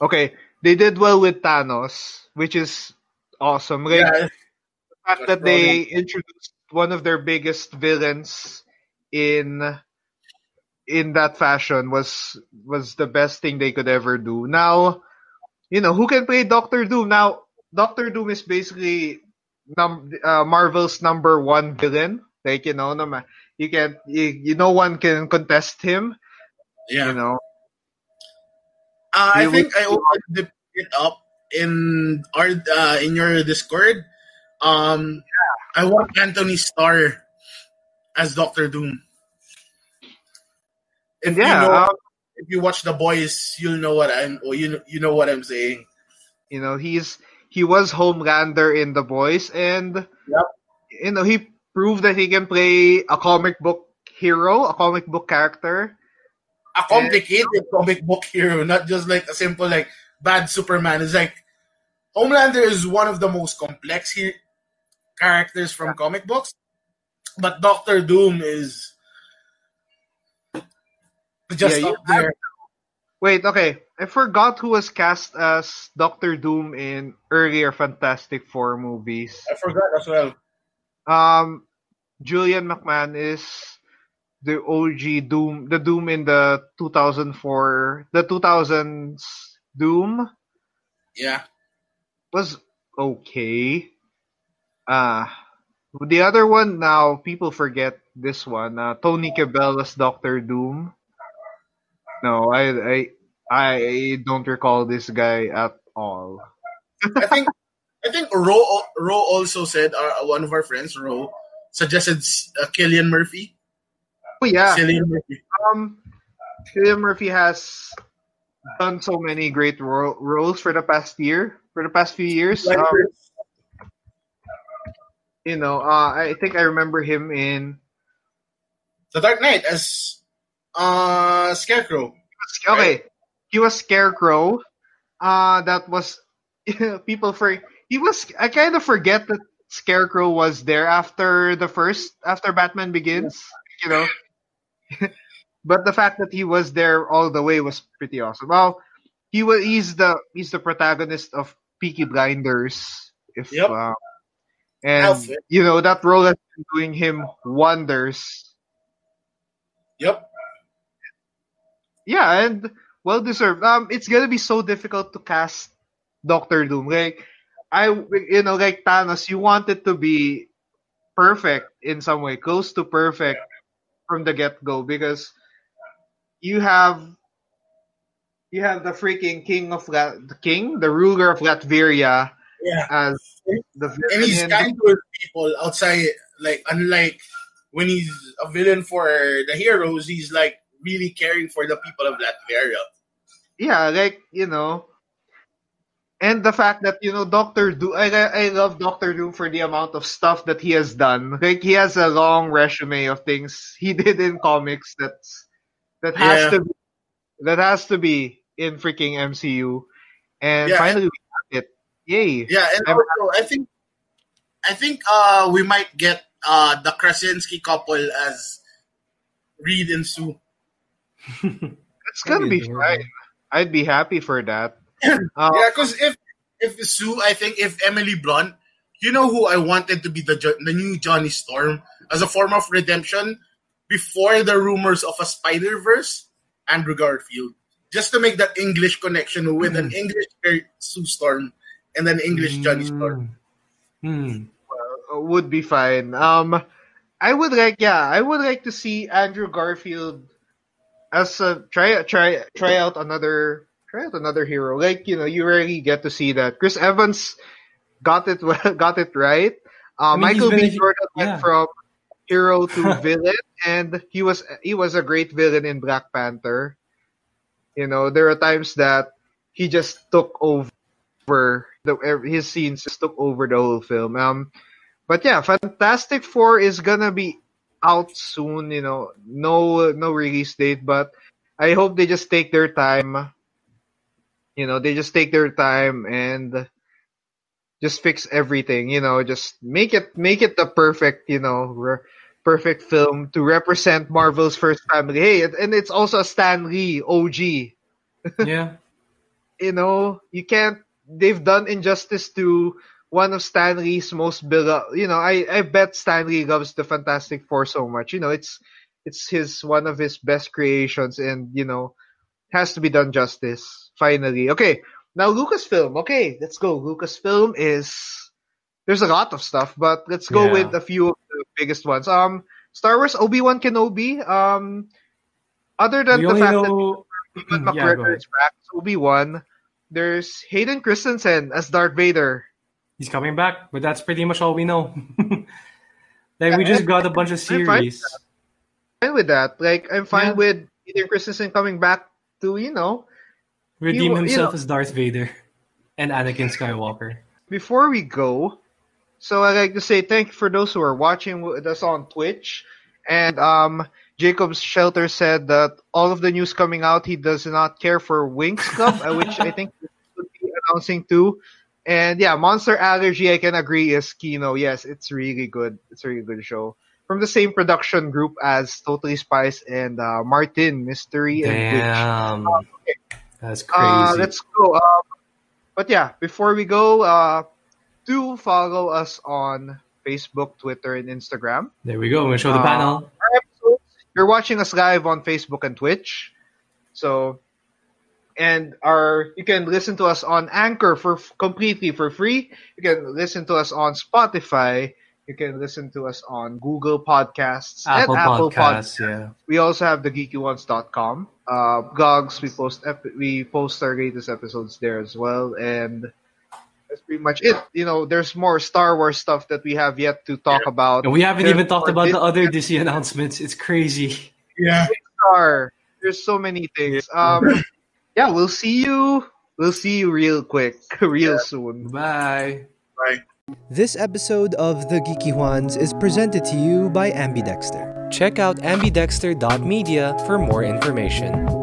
okay they did well with Thanos, which is awesome. Like Yeah, the fact that they introduced one of their biggest villains in in that fashion was was the best thing they could ever do. Now, you know, who can play Doctor Doom? Now, Doctor Doom is basically num- uh, Marvel's number one villain. Like, you know, no you can you, you no one can contest him, yeah. you know. Uh, I think I opened it up in our uh, in your Discord. Um, I want Anthony Starr as Doctor Doom. If Yeah, you know, um, if you watch The Boys, you'll know what I'm. Or you know, you know what I'm saying. You know, he's he was Homelander in The Boys, and Yep. you know he proved that he can play a comic book hero, a comic book character. A complicated comic book hero, not just like a simple like bad Superman. It's like Homelander is one of the most complex he- characters from comic books, but Doctor Doom is just Yeah, up there. Wait, okay. I forgot who was cast as Doctor Doom in earlier Fantastic Four movies. I forgot as well. Um, Julian McMahon is the OG Doom, the Doom in the 2004, the 2000s Doom Yeah. was okay. Uh, the other one now, people forget this one. Uh, Tony Kebbell as Doctor Doom. No, I, I, I don't recall this guy at all. I think I think Ro Ro also said uh, one of our friends Ro suggested uh, Cillian Murphy. Oh yeah, Cillian Murphy. um, Cillian Murphy has done so many great ro- roles for the past year, for the past few years. Um, you know, uh, I think I remember him in the Dark Knight as uh Scarecrow. okay. He was Scarecrow. Uh, that was people for he was. I kind of forget that Scarecrow was there after the first after Batman Begins. You know, but the fact that he was there all the way was pretty awesome. Well, he was. He's the he's the protagonist of Peaky Blinders. If Yep. uh, and Alfred. you know that role has been doing him wonders. Yep. Yeah, and well deserved. Um, it's gonna be so difficult to cast Doctor Doom. Like, I, you know, like Thanos, you want it to be perfect in some way, close to perfect from the get go, because you have you have the freaking king of La- the king, the ruler of Latveria, Yeah. as the And he's kind to people outside like unlike when he's a villain for the heroes, he's like really caring for the people of Latveria. yeah, like you know, and the fact that you know Doctor Doom, I I love Doctor Doom for the amount of stuff that he has done. Like he has a long resume of things he did in comics that's that has Yeah. to be, that has to be in freaking MCU, and Yeah. finally we got it. Yay! Yeah, and I'm- also I think I think uh we might get uh the Krasinski couple as Reed and Sue. It's gonna be be fine. I'd be happy for that. Uh, Yeah, because if if Sue, I think if Emily Blunt, you know who I wanted to be the the new Johnny Storm as a form of redemption before the rumors of a Spider Verse, Andrew Garfield, just to make that English connection with an English Sue Storm and an English Johnny Storm. Hmm. would be fine. Um, I would like, yeah, I would like to see Andrew Garfield as a try, try, try out another, try out another hero. Like you know, you rarely get to see that. Chris Evans got it, well- got it right. Uh, I mean, Michael B. Jordan went from hero to villain, and he was he was a great villain in Black Panther. You know, there are times that he just took over the his scenes just took over the whole film. Um, but yeah, Fantastic Four is gonna be out soon. You know, no no release date, but I hope they just take their time. You know, they just take their time and just fix everything. You know, just make it make it the perfect you know re- perfect film to represent Marvel's first family. Hey, and- and it's also a Stan Lee OG Yeah. you know, you can't. They've done injustice to one of Stan Lee's most beloved. You know, I I bet Stan Lee loves the Fantastic Four so much. You know, it's it's his one of his best creations, and you know, has to be done justice. Finally, okay. Now Lucasfilm. Okay, let's go. Lucasfilm is there's a lot of stuff, but let's go Yeah. with a few of the biggest ones. Um, Star Wars Obi Wan Kenobi. Um, other than We the fact that know. Ewan yeah, McGregor ahead. is back Obi-Wan. There's Hayden Christensen as Darth Vader. He's coming back, but that's pretty much all we know. like we just got a bunch of series. I'm fine with that. Like I'm fine Yeah. with Hayden Christensen coming back to you know. Redeem You- you himself know- as Darth Vader and Anakin Skywalker. Before we go, so I like to say thank you for those who are watching with us on Twitch. And um, Jacob's Shelter said that all of the news coming out, he does not care for Winx Club, uh, which I think he would be announcing too. And yeah, Monster Allergy, I can agree, is Kino. Yes, it's really good. It's a really good show. From the same production group as Totally Spies and uh, Martin, Mystery and Witch. Damn. That's Uh, crazy. let's go. Um, but yeah, before we go, uh, do follow us on Facebook, Twitter, and Instagram. there we go. I'm going to show the Uh, panel. Episodes, you're watching us live on Facebook and Twitch. So, and our you can listen to us on Anchor for completely for free. You can listen to us on Spotify. You can listen to us on Google Podcasts Apple, and Apple Podcasts. Podcasts, yeah. We also have the geekyjuans.com. Uh, blogs, we post ep- we post our latest episodes there as well, and that's pretty much it. You know, there's more Star Wars stuff that we have yet to talk about. And we haven't There's even talked more about the other DC announcements. It's crazy. Yeah. Star. There's so many things. Um, yeah, we'll see you. We'll see you real quick, real soon. Bye. Bye. This episode of The Geeky Juans is presented to you by Ambidextr. Check out ambidexter.media for more information.